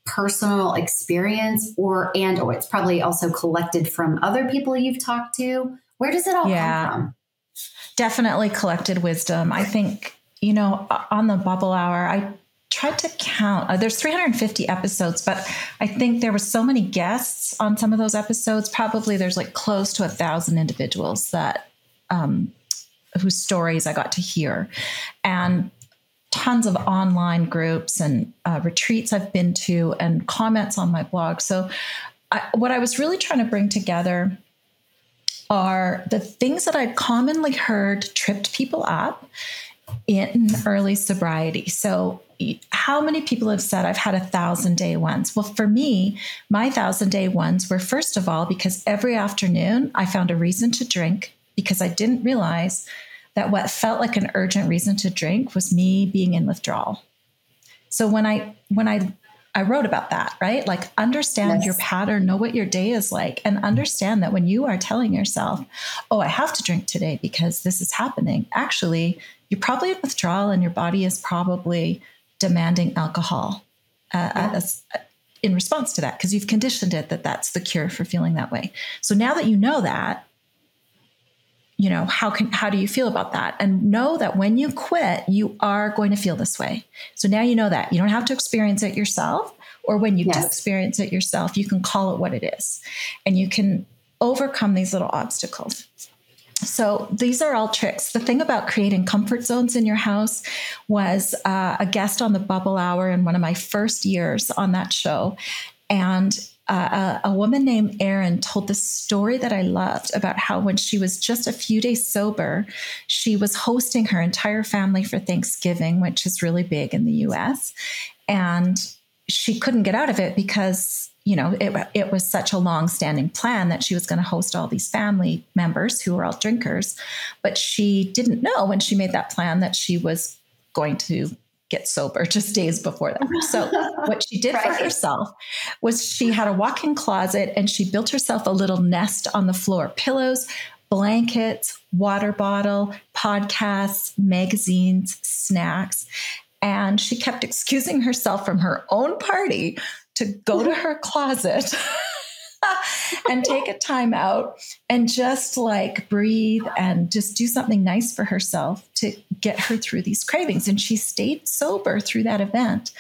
personal experience, or and or it's probably also collected from other people you've talked to? Where does it all yeah. come from? Definitely collected wisdom. I think you know, on the bubble hour, I tried to count. Uh, there's 350 episodes, but I think there were so many guests on some of those episodes. Probably there's like close to a thousand individuals that um, whose stories I got to hear, and tons of online groups and uh, retreats I've been to, and comments on my blog. So, I, what I was really trying to bring together are the things that I'd commonly heard tripped people up in early sobriety. So, how many people have said, I've had a thousand day ones? Well, for me, my thousand day ones were first of all because every afternoon I found a reason to drink because I didn't realize that what felt like an urgent reason to drink was me being in withdrawal. So when I when I I wrote about that, right? Like understand yes. your pattern, know what your day is like, and understand that when you are telling yourself, oh, I have to drink today because this is happening, actually, you're probably in withdrawal and your body is probably demanding alcohol uh, yeah. as, uh, in response to that because you've conditioned it that that's the cure for feeling that way. So now that you know that, you know how can how do you feel about that? And know that when you quit you are going to feel this way. So now you know that. You don't have to experience it yourself or when you yes. do experience it yourself you can call it what it is. And you can overcome these little obstacles. So these are all tricks. The thing about creating comfort zones in your house was uh, a guest on the Bubble Hour in one of my first years on that show, and uh, a, woman named Erin told this story that I loved about how when she was just a few days sober, she was hosting her entire family for Thanksgiving, which is really big in the U.S., and she couldn't get out of it because you know, it, it was such a long standing plan that she was going to host all these family members who were all drinkers. But she didn't know when she made that plan that she was going to get sober just days before that. So, what she did right. for herself was she had a walk in closet and she built herself a little nest on the floor pillows, blankets, water bottle, podcasts, magazines, snacks. And she kept excusing herself from her own party to go to her closet and take a time out and just like breathe and just do something nice for herself to get her through these cravings. And she stayed sober through that event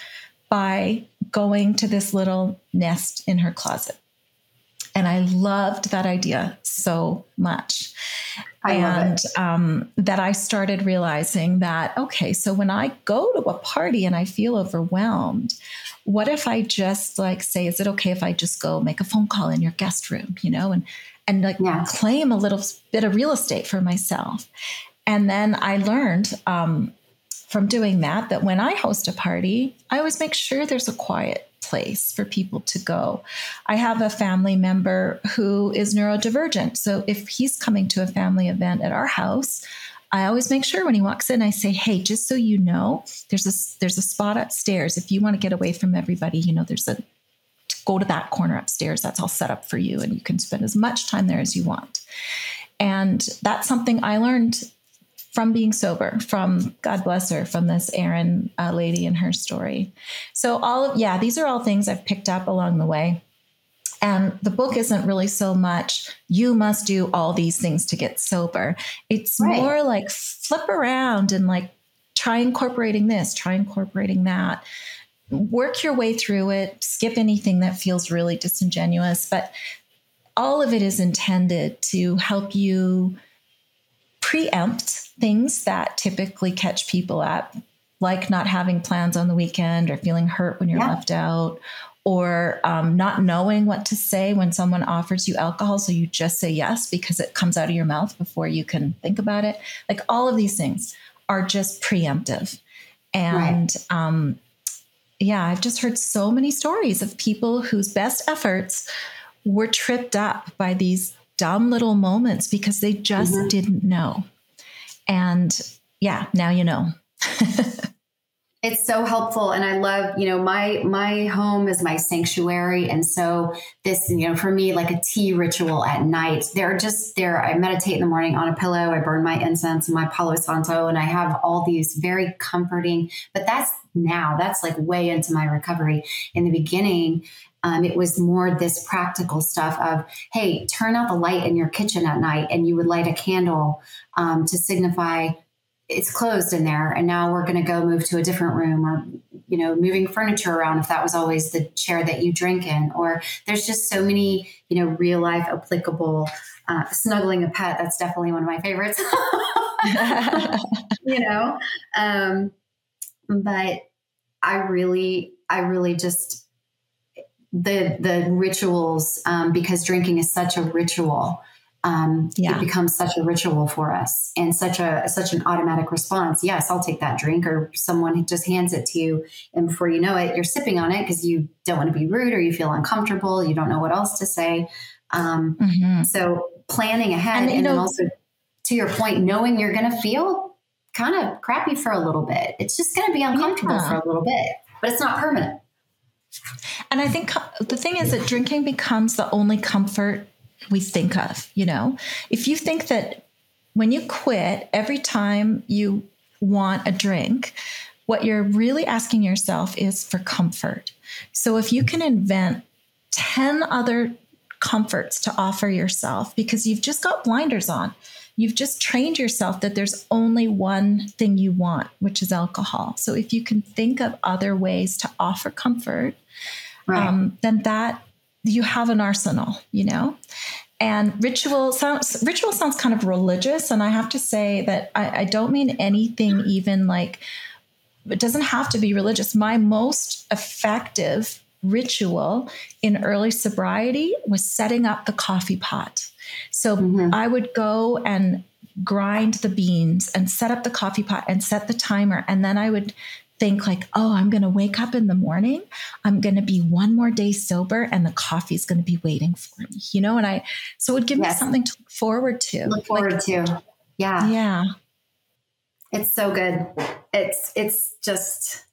by going to this little nest in her closet. And I loved that idea so much. I and um, that I started realizing that, okay, so when I go to a party and I feel overwhelmed, what if I just like say, is it okay if I just go make a phone call in your guest room, you know, and and like yeah. claim a little bit of real estate for myself. And then I learned um, from doing that that when I host a party, I always make sure there's a quiet place for people to go. I have a family member who is neurodivergent. So if he's coming to a family event at our house, I always make sure when he walks in, I say, "Hey, just so you know, there's a there's a spot upstairs. If you want to get away from everybody, you know, there's a go to that corner upstairs. That's all set up for you, and you can spend as much time there as you want." And that's something I learned from being sober, from God bless her, from this Erin uh, lady and her story. So, all of, yeah, these are all things I've picked up along the way. And the book isn't really so much, you must do all these things to get sober. It's right. more like flip around and like try incorporating this, try incorporating that. Work your way through it, skip anything that feels really disingenuous. But all of it is intended to help you preempt things that typically catch people up, like not having plans on the weekend or feeling hurt when you're yeah. left out or um, not knowing what to say when someone offers you alcohol. So you just say yes because it comes out of your mouth before you can think about it. Like all of these things are just preemptive. And right. um, yeah, I've just heard so many stories of people whose best efforts were tripped up by these dumb little moments because they just mm-hmm. didn't know. And yeah, now you know. it's so helpful and i love you know my my home is my sanctuary and so this you know for me like a tea ritual at night they're just there i meditate in the morning on a pillow i burn my incense and my palo santo and i have all these very comforting but that's now that's like way into my recovery. In the beginning um, it was more this practical stuff of, hey, turn out the light in your kitchen at night, and you would light a candle um, to signify it's closed in there, and now we're going to go move to a different room, or you know, moving furniture around if that was always the chair that you drink in, or there's just so many, you know, real life applicable. Uh, snuggling a pet, that's definitely one of my favorites. you know, um, but I really, I really just the the rituals um, because drinking is such a ritual. Um, yeah. It becomes such a ritual for us and such a such an automatic response. Yes, I'll take that drink, or someone just hands it to you, and before you know it, you're sipping on it because you don't want to be rude or you feel uncomfortable. You don't know what else to say. Um, mm-hmm. So planning ahead, and, and know, also to your point, knowing you're going to feel kind of crappy for a little bit. It's just going to be uncomfortable yeah. for a little bit, but it's not permanent. And I think the thing is that drinking becomes the only comfort we think of, you know? If you think that when you quit, every time you want a drink, what you're really asking yourself is for comfort. So if you can invent 10 other comforts to offer yourself because you've just got blinders on, you've just trained yourself that there's only one thing you want, which is alcohol. So if you can think of other ways to offer comfort, right. um, then that you have an arsenal, you know? And ritual sounds ritual sounds kind of religious. And I have to say that I, I don't mean anything even like it doesn't have to be religious. My most effective ritual in early sobriety was setting up the coffee pot. So mm-hmm. I would go and grind the beans and set up the coffee pot and set the timer. And then I would think like, oh, I'm going to wake up in the morning. I'm going to be one more day sober and the coffee is going to be waiting for me, you know? And I, so it would give yes. me something to look forward to. Look forward like, to. Yeah. Yeah. It's so good. It's, it's just,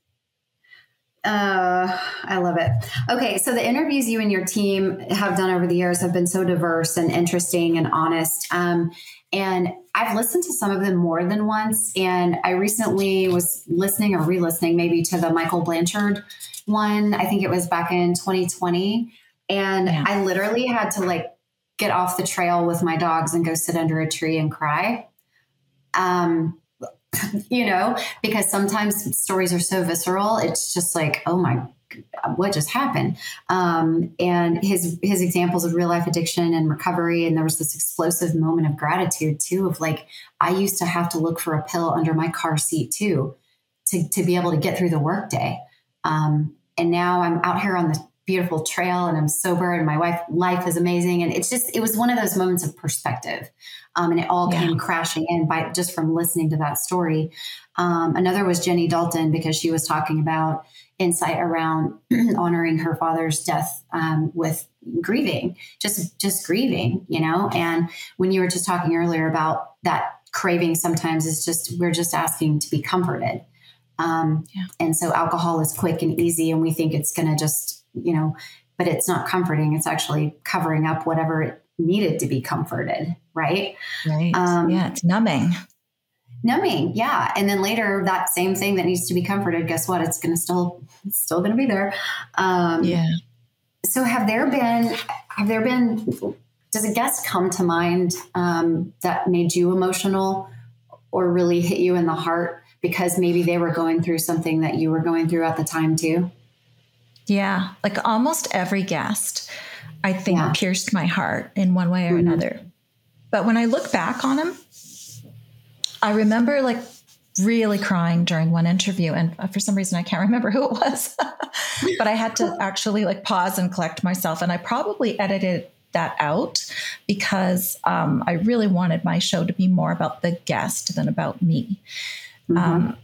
uh, I love it. Okay, so the interviews you and your team have done over the years have been so diverse and interesting and honest. Um, and I've listened to some of them more than once. And I recently was listening or re listening maybe to the Michael Blanchard one. I think it was back in 2020. And yeah. I literally had to like get off the trail with my dogs and go sit under a tree and cry. Um, you know, because sometimes stories are so visceral. It's just like, oh my what just happened. Um, and his his examples of real life addiction and recovery and there was this explosive moment of gratitude too of like i used to have to look for a pill under my car seat too to, to be able to get through the workday. Um, and now i'm out here on the beautiful trail and i'm sober and my wife life is amazing and it's just it was one of those moments of perspective um, and it all yeah. came crashing in by just from listening to that story um, another was jenny dalton because she was talking about insight around honoring her father's death um, with grieving, just just grieving, you know. And when you were just talking earlier about that craving, sometimes it's just we're just asking to be comforted. Um, yeah. And so alcohol is quick and easy, and we think it's going to just, you know, but it's not comforting. It's actually covering up whatever it needed to be comforted, right? Right. Um, yeah, it's numbing numbing yeah and then later that same thing that needs to be comforted guess what it's going to still it's still going to be there um, yeah so have there been have there been does a guest come to mind um, that made you emotional or really hit you in the heart because maybe they were going through something that you were going through at the time too yeah like almost every guest i think yeah. pierced my heart in one way or mm-hmm. another but when i look back on them I remember like really crying during one interview and for some reason I can't remember who it was but I had to actually like pause and collect myself and I probably edited that out because um, I really wanted my show to be more about the guest than about me mm-hmm. um,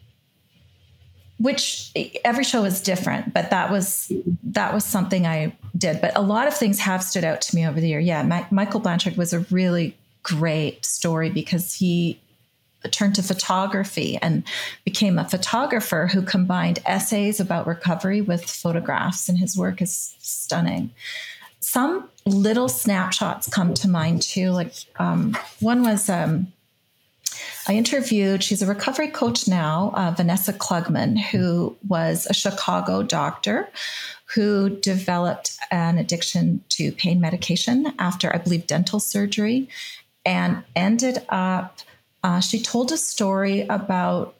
which every show is different but that was that was something I did but a lot of things have stood out to me over the year yeah Ma- Michael Blanchard was a really great story because he turned to photography and became a photographer who combined essays about recovery with photographs, and his work is stunning. Some little snapshots come to mind too. Like um, one was um, I interviewed, she's a recovery coach now, uh, Vanessa Klugman, who was a Chicago doctor who developed an addiction to pain medication after, I believe, dental surgery and ended up uh, she told a story about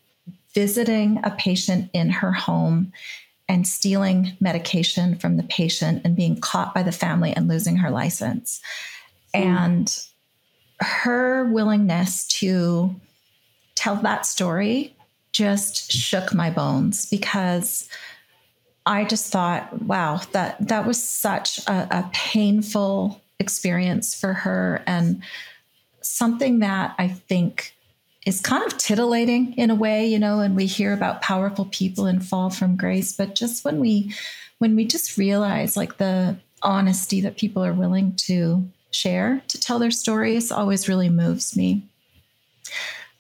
visiting a patient in her home and stealing medication from the patient and being caught by the family and losing her license. Mm. And her willingness to tell that story just shook my bones because I just thought, wow, that that was such a, a painful experience for her and something that I think is kind of titillating in a way, you know, and we hear about powerful people and fall from grace, but just when we when we just realize like the honesty that people are willing to share to tell their stories always really moves me.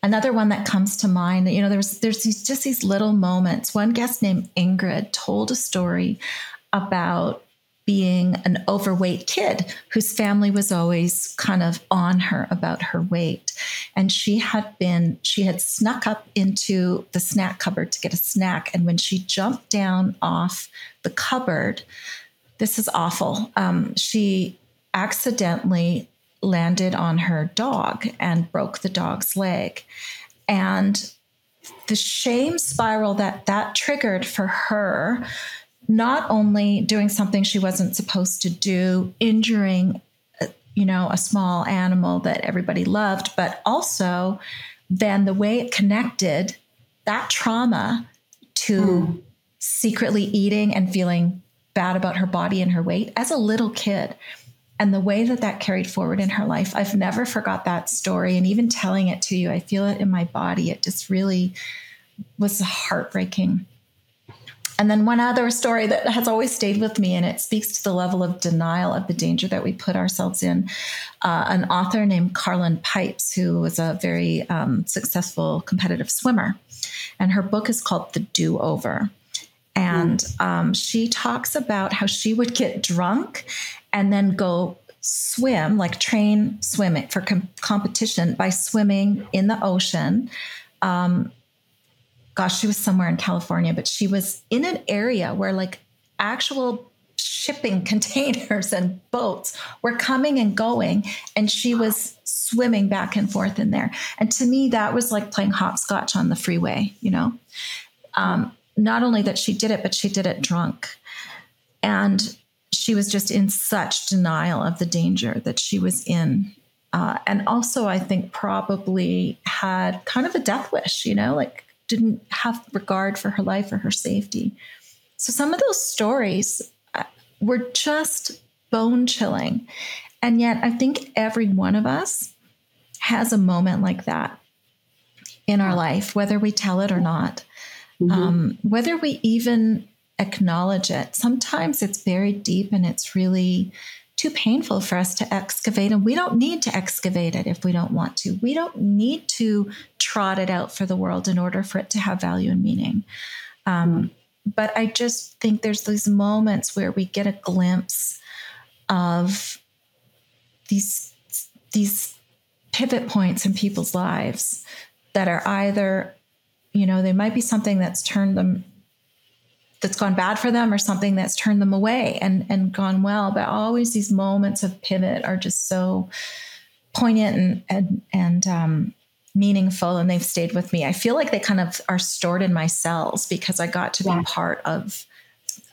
Another one that comes to mind, you know, there's there's these, just these little moments. One guest named Ingrid told a story about being an overweight kid whose family was always kind of on her about her weight. And she had been, she had snuck up into the snack cupboard to get a snack. And when she jumped down off the cupboard, this is awful. Um, she accidentally landed on her dog and broke the dog's leg. And the shame spiral that that triggered for her not only doing something she wasn't supposed to do, injuring, uh, you know, a small animal that everybody loved, but also then the way it connected that trauma to mm. secretly eating and feeling bad about her body and her weight as a little kid. And the way that that carried forward in her life, I've never forgot that story. And even telling it to you, I feel it in my body. It just really was heartbreaking. And then one other story that has always stayed with me, and it speaks to the level of denial of the danger that we put ourselves in. Uh, an author named Carlin Pipes, who was a very um, successful competitive swimmer, and her book is called The Do Over. And um, she talks about how she would get drunk and then go swim, like train swimming for com- competition by swimming in the ocean. Um, gosh, she was somewhere in California, but she was in an area where like actual shipping containers and boats were coming and going and she was swimming back and forth in there and to me that was like playing hopscotch on the freeway you know um, not only that she did it, but she did it drunk. And she was just in such denial of the danger that she was in. Uh, and also, I think probably had kind of a death wish, you know, like didn't have regard for her life or her safety. So some of those stories uh, were just bone chilling. And yet, I think every one of us has a moment like that in our life, whether we tell it or not, mm-hmm. um, whether we even acknowledge it. Sometimes it's buried deep and it's really too painful for us to excavate. And we don't need to excavate it if we don't want to. We don't need to trot it out for the world in order for it to have value and meaning. Um, but I just think there's these moments where we get a glimpse of these these pivot points in people's lives that are either, you know, they might be something that's turned them that's gone bad for them or something that's turned them away and and gone well. But always these moments of pivot are just so poignant and and, and um, meaningful and they've stayed with me. I feel like they kind of are stored in my cells because i got to yeah. be part of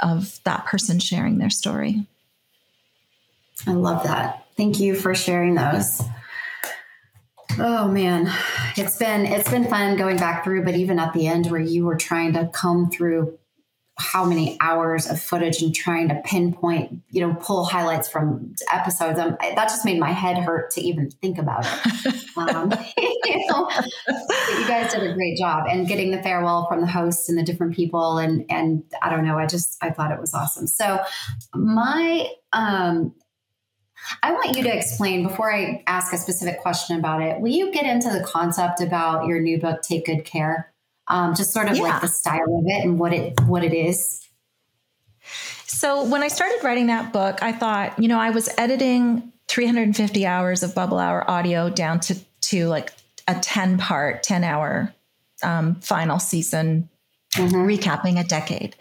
of that person sharing their story. I love that. Thank you for sharing those. Oh man, it's been it's been fun going back through, but even at the end where you were trying to come through how many hours of footage and trying to pinpoint, you know, pull highlights from episodes. Um, that just made my head hurt to even think about it. Um, you, know, you guys did a great job and getting the farewell from the hosts and the different people. And, and I don't know, I just, I thought it was awesome. So my, um, I want you to explain before I ask a specific question about it. Will you get into the concept about your new book, Take Good Care? Um, just sort of yeah. like the style of it and what it what it is. So when I started writing that book, I thought, you know, I was editing 350 hours of Bubble Hour audio down to to like a 10 part, 10 hour um, final season mm-hmm. recapping a decade.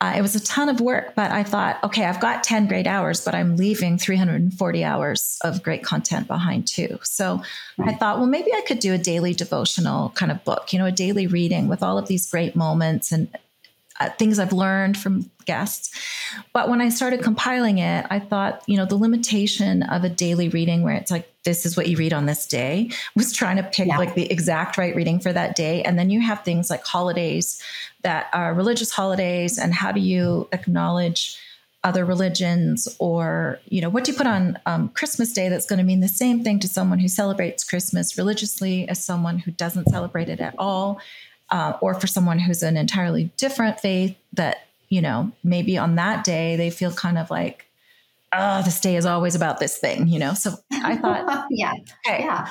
Uh, it was a ton of work, but I thought, okay, I've got 10 great hours, but I'm leaving 340 hours of great content behind too. So right. I thought, well, maybe I could do a daily devotional kind of book, you know, a daily reading with all of these great moments and uh, things I've learned from guests. But when I started compiling it, I thought, you know, the limitation of a daily reading where it's like, this is what you read on this day was trying to pick yeah. like the exact right reading for that day. And then you have things like holidays that are religious holidays and how do you acknowledge other religions or you know what do you put on um, christmas day that's going to mean the same thing to someone who celebrates christmas religiously as someone who doesn't celebrate it at all uh, or for someone who's an entirely different faith that you know maybe on that day they feel kind of like oh this day is always about this thing you know so i thought yeah okay, yeah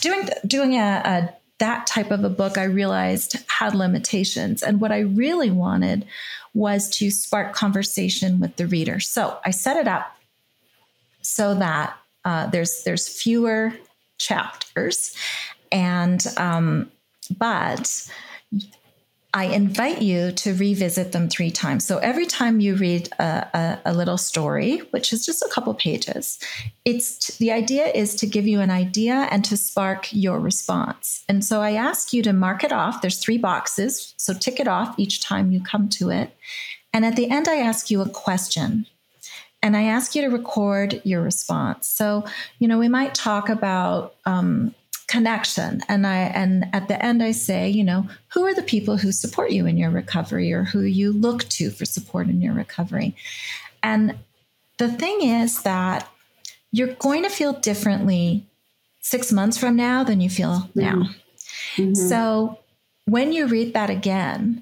doing doing a, a that type of a book I realized had limitations. And what I really wanted was to spark conversation with the reader. So I set it up so that uh, there's there's fewer chapters, and um, but I invite you to revisit them three times. So every time you read a, a, a, little story, which is just a couple pages, it's the idea is to give you an idea and to spark your response. And so I ask you to mark it off. There's three boxes, so tick it off each time you come to it. And at the end, I ask you a question. And I ask you to record your response. So, you know, we might talk about um, connection and i and at the end i say you know who are the people who support you in your recovery or who you look to for support in your recovery and the thing is that you're going to feel differently six months from now than you feel mm-hmm. now mm-hmm. so when you read that again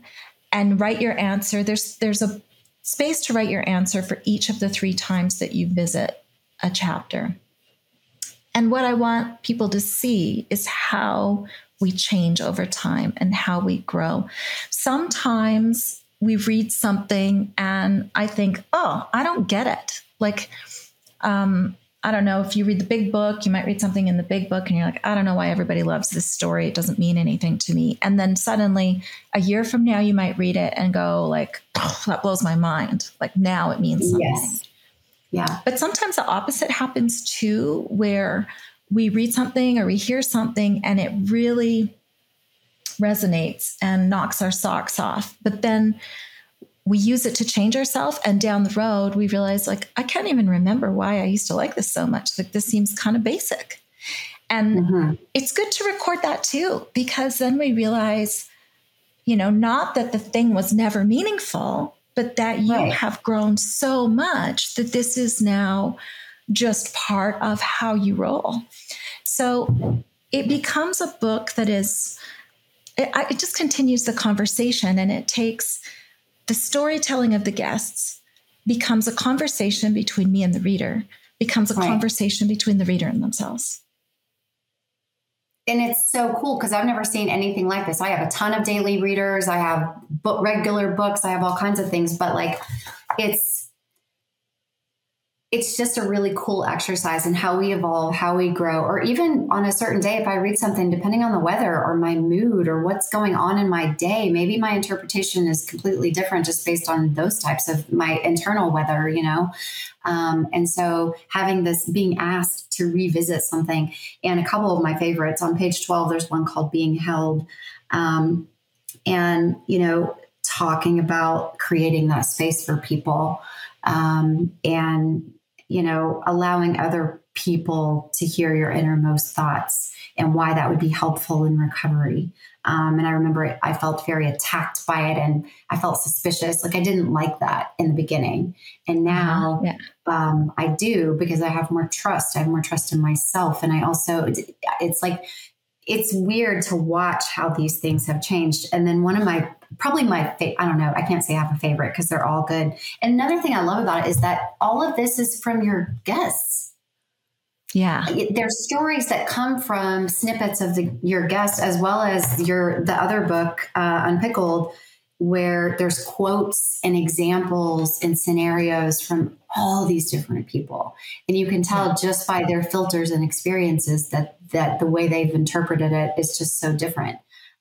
and write your answer there's there's a space to write your answer for each of the three times that you visit a chapter and what I want people to see is how we change over time and how we grow. Sometimes we read something and I think, oh, I don't get it. Like, um, I don't know if you read the big book, you might read something in the big book and you're like, I don't know why everybody loves this story. It doesn't mean anything to me. And then suddenly a year from now, you might read it and go like, that blows my mind. Like now it means something. Yes. Yeah. But sometimes the opposite happens too, where we read something or we hear something and it really resonates and knocks our socks off. But then we use it to change ourselves and down the road we realize like I can't even remember why I used to like this so much. Like this seems kind of basic. And mm-hmm. it's good to record that too because then we realize you know not that the thing was never meaningful but that you right. have grown so much that this is now just part of how you roll. So it becomes a book that is it, it just continues the conversation and it takes the storytelling of the guests becomes a conversation between me and the reader, becomes a right. conversation between the reader and themselves. And it's so cool because I've never seen anything like this. I have a ton of daily readers, I have book, regular books, I have all kinds of things, but like it's it's just a really cool exercise in how we evolve, how we grow, or even on a certain day, if I read something, depending on the weather or my mood or what's going on in my day, maybe my interpretation is completely different just based on those types of my internal weather, you know? Um, and so having this being asked to revisit something, and a couple of my favorites on page 12, there's one called Being Held. Um, and, you know, talking about creating that space for people um, and you know, allowing other people to hear your innermost thoughts and why that would be helpful in recovery. Um, and I remember I felt very attacked by it and I felt suspicious. Like I didn't like that in the beginning. And uh-huh. now yeah. um, I do because I have more trust. I have more trust in myself. And I also, it's like, it's weird to watch how these things have changed. And then one of my probably my fa- I don't know, I can't say I have a favorite because they're all good. And another thing I love about it is that all of this is from your guests. Yeah. There's stories that come from snippets of the, your guests as well as your the other book uh, Unpickled where there's quotes and examples and scenarios from all these different people and you can tell just by their filters and experiences that that the way they've interpreted it is just so different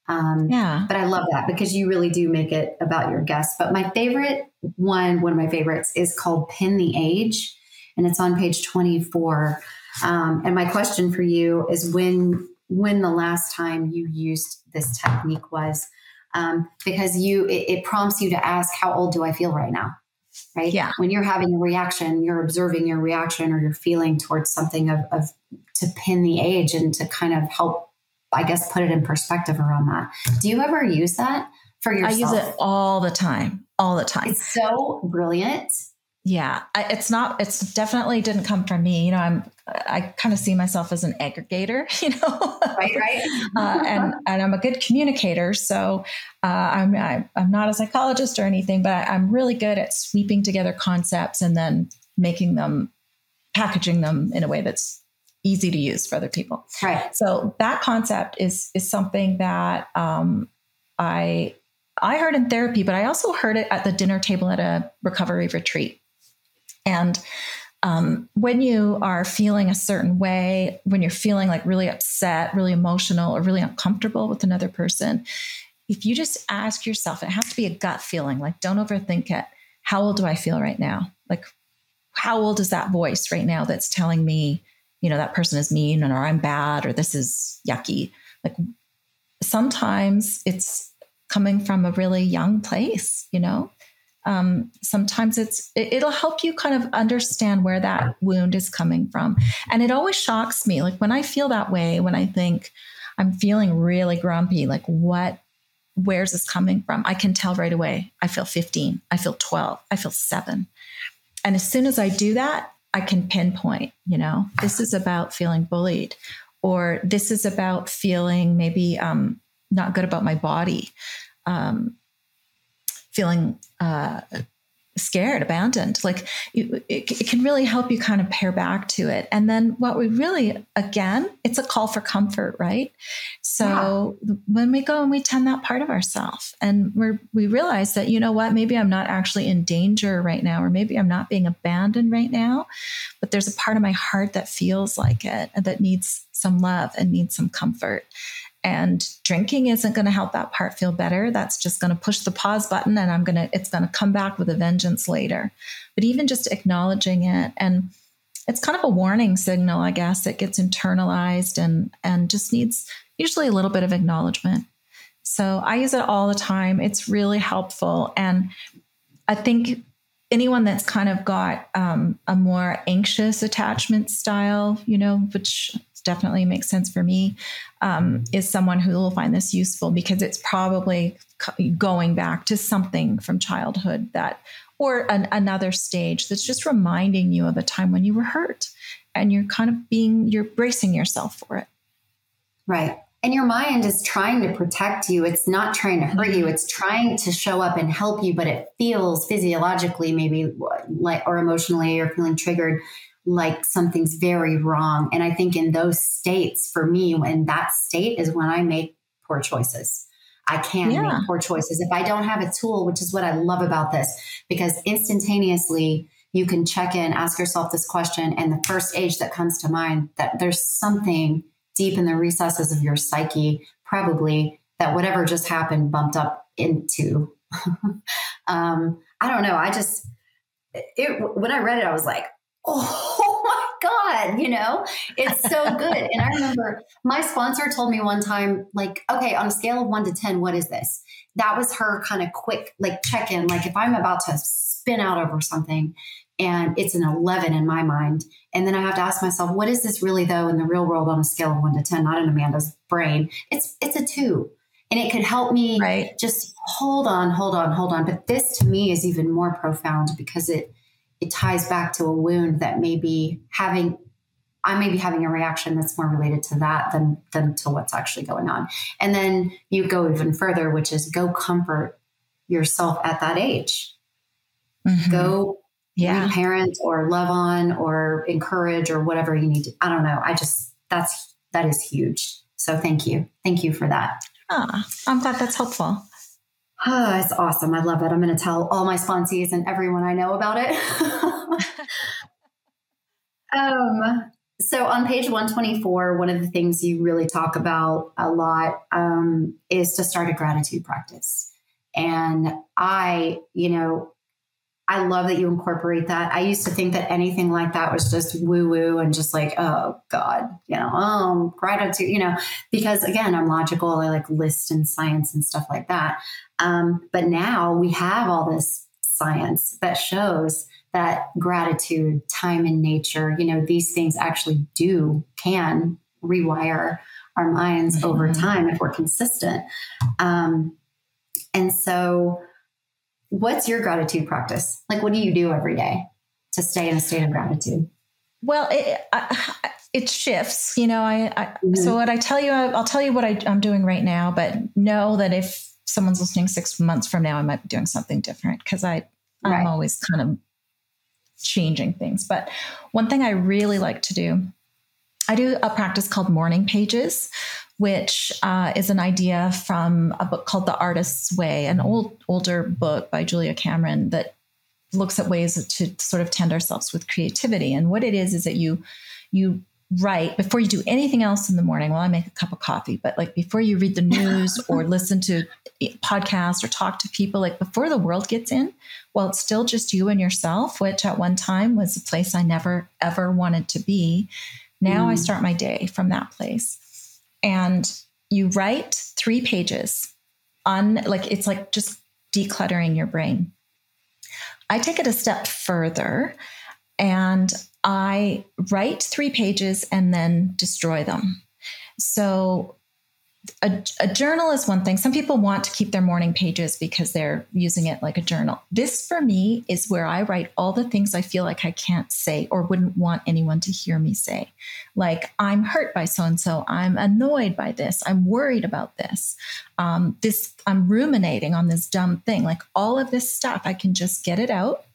um, yeah. But I love that because you really do make it about your guests. But my favorite one, one of my favorites, is called Pin the Age, and it's on page 24. Um, and my question for you is when when the last time you used this technique was um, because you it, it prompts you to ask how old do I feel right now right? Yeah. When you're having a reaction, you're observing your reaction or your feeling towards something of, of to pin the age and to kind of help I guess, put it in perspective around that. Do you ever use that for yourself? I use it all the time, all the time. It's so brilliant. Yeah, I, it's not. It's definitely didn't come from me. You know, I'm. I kind of see myself as an aggregator. You know, right, right. uh, and and I'm a good communicator. So uh, I'm I, I'm not a psychologist or anything, but I'm really good at sweeping together concepts and then making them, packaging them in a way that's easy to use for other people. Right. So that concept is is something that um, I I heard in therapy, but I also heard it at the dinner table at a recovery retreat. And um, when you are feeling a certain way, when you're feeling like really upset, really emotional, or really uncomfortable with another person, if you just ask yourself, it has to be a gut feeling, like don't overthink it. How old do I feel right now? Like, how old is that voice right now that's telling me you know, that person is mean or I'm bad or this is yucky. Like sometimes it's coming from a really young place, you know? Um, sometimes it's it, will help you kind of understand where that wound is coming from. And it always shocks me like when i feel that way when i think i'm feeling really grumpy like what where's this coming from? I can tell right away i feel 15 i feel 12 i feel 7 and as soon as i do that I can pinpoint, you know, this is about feeling bullied, or this is about feeling maybe um, not good about my body, um, feeling uh, scared, abandoned. Like it, it, can really help you kind of pare back to it. And then what we really, again, it's a call for comfort, right? So yeah. when we go and we tend that part of ourselves and we we realize that, you know what, maybe I'm not actually in danger right now, or maybe I'm not being abandoned right now, but there's a part of my heart that feels like it and that needs some love and needs some comfort. And drinking isn't going to help that part feel better. That's just going to push the pause button and I'm going to, it's going to come back with a vengeance later. But even just acknowledging it and it's kind of a warning signal, I guess, that gets internalized and, and just needs usually a little bit of acknowledgement. So I use it all the time. It's really helpful. And I think anyone that's kind of got um, a more anxious attachment style, you know, which definitely makes sense for me, um, is someone who will find this useful because it's probably going back to something from childhood that, or an, another stage that's just reminding you of a time when you were hurt and you're kind of being, you're bracing yourself for it. Right. And your mind is trying to protect you. It's not trying to hurt you. It's trying to show up and help you, but it feels physiologically, maybe like, or emotionally, you're feeling triggered like something's very wrong. And I think in those states, for me, when that state is when I make poor choices. I can yeah. make poor choices if I don't have a tool, which is what I love about this, because instantaneously you can check in, ask yourself this question, and the first age that comes to mind that there's something deep in the recesses of your psyche, probably that whatever just happened bumped up into. um, I don't know. I just, it, when I read it, I was like, oh my God, you know, it's so good. and I remember my sponsor told me one time, like, okay, on a scale of one to 10, what is this? That was her kind of quick, like, check in. Like, if I'm about to spin out over something, and it's an 11 in my mind. And then I have to ask myself, what is this really though in the real world on a scale of one to 10, not in Amanda's brain? It's, it's a two. And it could help me right. just hold on, hold on, hold on. But this to me is even more profound because it, it ties back to a wound that may be having I may be having a reaction that's more related to that than than to what's actually going on. And then you go even further, which is go comfort yourself at that age. Mm-hmm. Go yeah. parent or love on or encourage or whatever you need to. I don't know. I just, that's, that is huge. So thank you. Thank you for that. Ah, I'm glad that's helpful. Oh, it's awesome. I love it. I'm going to tell all my sponsees and everyone I know about it. um, so on page 124, one of the things you really talk about a lot um, is to start a gratitude practice. And I, you know, I love that you incorporate that. I used to think that anything like that was just woo woo and just like, oh God, you know, oh, gratitude, you know, because again, I'm logical. I like list and science and stuff like that. Um, but now we have all this science that shows that gratitude, time in nature, you know, these things actually do, can rewire our minds mm-hmm. over time if we're consistent. Um, and so, what's your gratitude practice? Like, what do you do every day to stay in a state of gratitude? Well, it, I, it shifts, you know. I, I mm-hmm. so what I tell you, I'll tell you what I, I'm doing right now, but know that if someone's listening six months from now, I might be doing something different because I I'm right. always kind of changing things. But one thing I really like to do, I do a practice called morning pages, which uh, is an idea from a book called The Artist's Way, an old older book by Julia Cameron that looks at ways to sort of tend ourselves with creativity. And what it is is that you you write before you do anything else in the morning. Well, I make a cup of coffee, but like before you read the news or listen to podcasts or talk to people, like before the world gets in, well, it's still just you and yourself, which at one time was a place I never ever wanted to be. Now mm. I start my day from that place and you write three pages on like it's like just decluttering your brain. I take it a step further and I write three pages and then destroy them. So a, a, journal is one thing. Some people want to keep their morning pages because they're using it like a journal. This, for me, is where I write all the things I feel like I can't say or wouldn't want anyone to hear me say. Like, I'm hurt by so and so. I'm annoyed by this. I'm worried about this. Um, this, I'm ruminating on this dumb thing. Like, all of this stuff, I can just get it out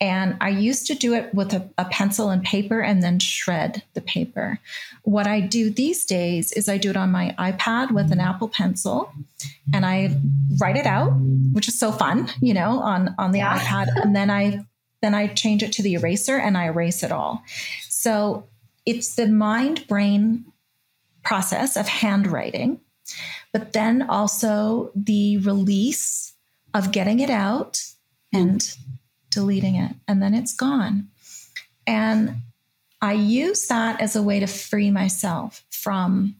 and I used to do it with a, a, pencil and paper and then shred the paper. What I do these days is I do it on my iPad with an Apple Pencil and I write it out, which is so fun, you know, on, on the yeah. iPad. And then I then I change it to the eraser and I erase it all. So it's the mind brain process of handwriting, but then also the release of getting it out and mm-hmm. Deleting it, and then it's gone. And I use that as a way to free myself from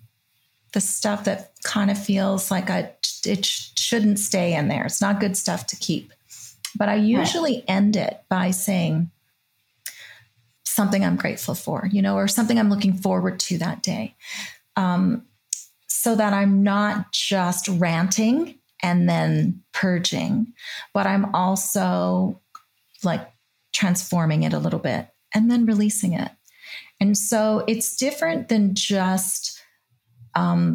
the stuff that kind of feels like I, it shouldn't stay in there. It's not good stuff to keep. But I usually right. end it by saying something I'm grateful for, you know, or something I'm looking forward to that day. Um, so that I'm not just ranting and then purging, but I'm also like transforming it a little bit and then releasing it. And so it's different than just um,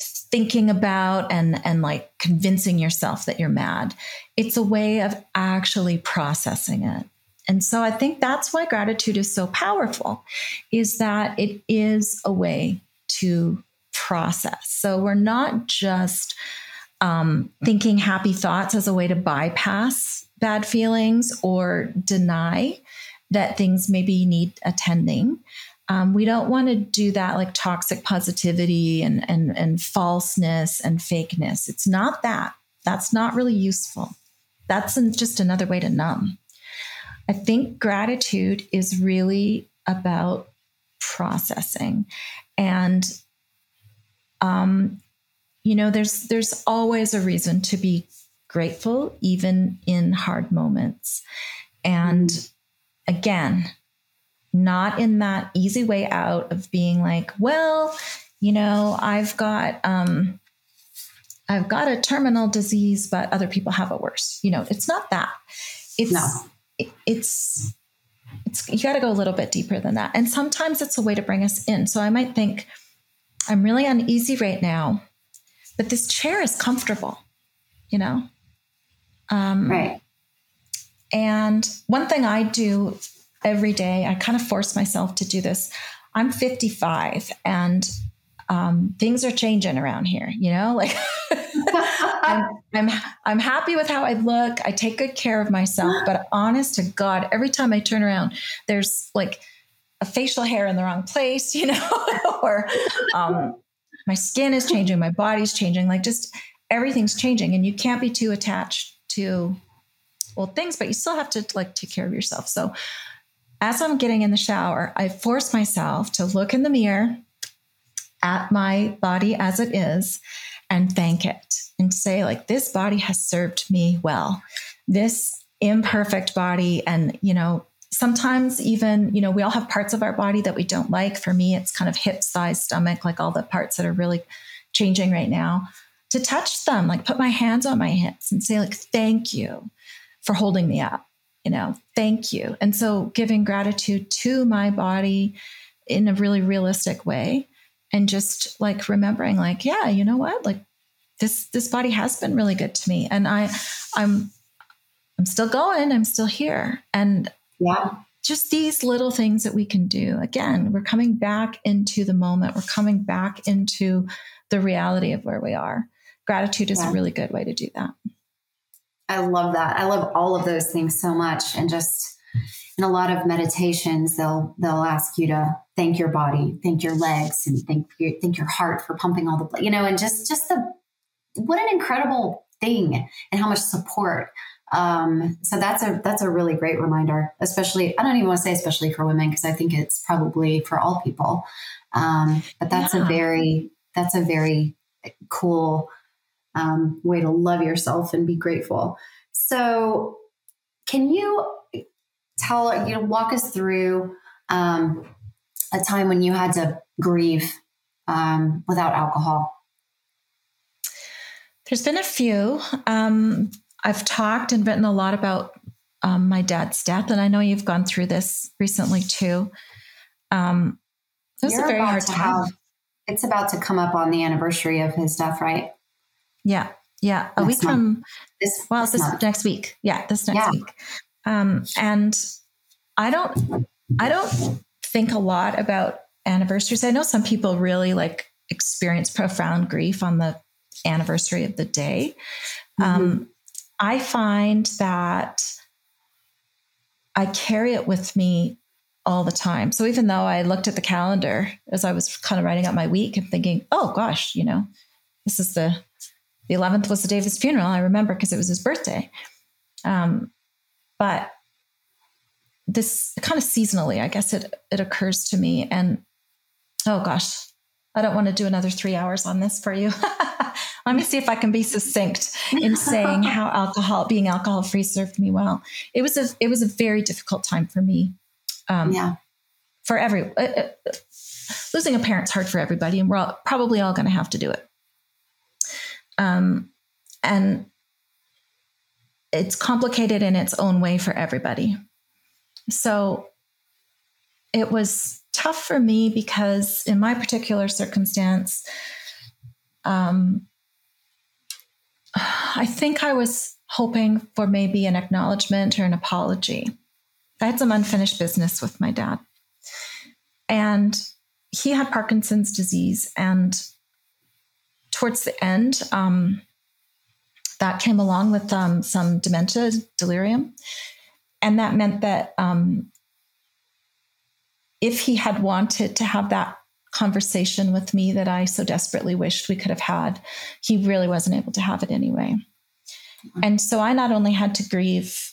thinking about and and like convincing yourself that you're mad. It's a way of actually processing it. And so I think that's why gratitude is so powerful is that it is a way to process. So we're not just um, thinking happy thoughts as a way to bypass bad feelings or deny that things maybe need attending. Um, we don't want to do that like toxic positivity and, and, and falseness and fakeness. It's not that. That's not really useful. That's just another way to numb. I think gratitude is really about processing. And um, you know, there's there's always a reason to be grateful, even in hard moments. And again, not in that easy way out of being like, well, you know, I've got um, I've got a terminal disease, but other people have it worse. You know, it's not that. It's no. it, it's it's you got to go a little bit deeper than that. And sometimes it's a way to bring us in. So I might think, I'm really uneasy right now, but this chair is comfortable. You know, um, right. And one thing I do every day. I kind of force myself to do this. I'm 55 and um, things are changing around here, you know, like I'm, I'm, I'm happy with how I look. I take good care of myself, but honest to God, every time I turn around, there's like a facial hair in the wrong place, you know, or um, my skin is changing, my body's changing, like just everything's changing. And you can't be too attached to old things, but you still have to like take care of yourself. So as I'm getting in the shower, I force myself to look in the mirror at my body as it is and thank it and say, like, this body has served me well. This imperfect body, and, you know, sometimes even, you know, we all have parts of our body that we don't like. For me, it's kind of hip, size, stomach, like all the parts that are really changing right now. To touch them, like put my hands on my hips and say, like, thank you for holding me up you know, thank you. And so giving gratitude to my body in a really realistic way and just like remembering like, yeah, you know what? Like this this body has been really good to me and I I'm I'm still going, I'm still here. And yeah. Just these little things that we can do. Again, we're coming back into the moment. We're coming back into the reality of where we are. Gratitude is yeah. a really good way to do that. I love that. I love all of those things so much. And just in a lot of meditations, they'll they'll ask you to thank your body, thank your legs, and thank your thank your heart for pumping all the blood. You know, and just just the what an incredible thing and how much support. Um, so that's a that's a really great reminder, especially I don't even want to say especially for women because I think it's probably for all people. Um, but that's yeah. a very that's a very cool um, way to love yourself and be grateful. So, can you tell, you know, walk us through um, a time when you had to grieve um, without alcohol? There's been a few. Um, I've talked and written a lot about um, my dad's death, and I know you've gone through this recently too. Um, it was You're a very hard time. Have, it's about to come up on the anniversary of his death, right? Yeah. Yeah. A week from this, well, this, this next week. Yeah. This next yeah. week. Um, and I don't, I don't think a lot about anniversaries. I know some people really like experience profound grief on the anniversary of the day. Mm-hmm. Um, I find that I carry it with me all the time. So even though I looked at the calendar as I was kind of writing out my week and thinking, oh gosh, you know, this is the the 11th was the day of his funeral. I remember because it was his birthday. Um, but this kind of seasonally, I guess it, it occurs to me. And oh gosh, I don't want to do another three hours on this for you. Let me see if I can be succinct in saying how alcohol, being alcohol free, served me well. It was a it was a very difficult time for me. Um, yeah. For every uh, uh, losing a parent's hard for everybody, and we're all, probably all going to have to do it. Um, and it's complicated in its own way for everybody. So it was tough for me because in my particular circumstance, um, I think I was hoping for maybe an acknowledgement or an apology. I had some unfinished business with my dad. And he had Parkinson's disease. And towards the end, um, that came along with um, some dementia, delirium. And that meant that um, if he had wanted to have that conversation with me that I so desperately wished we could have had, he really wasn't able to have it anyway. Mm-hmm. And so I not only had to grieve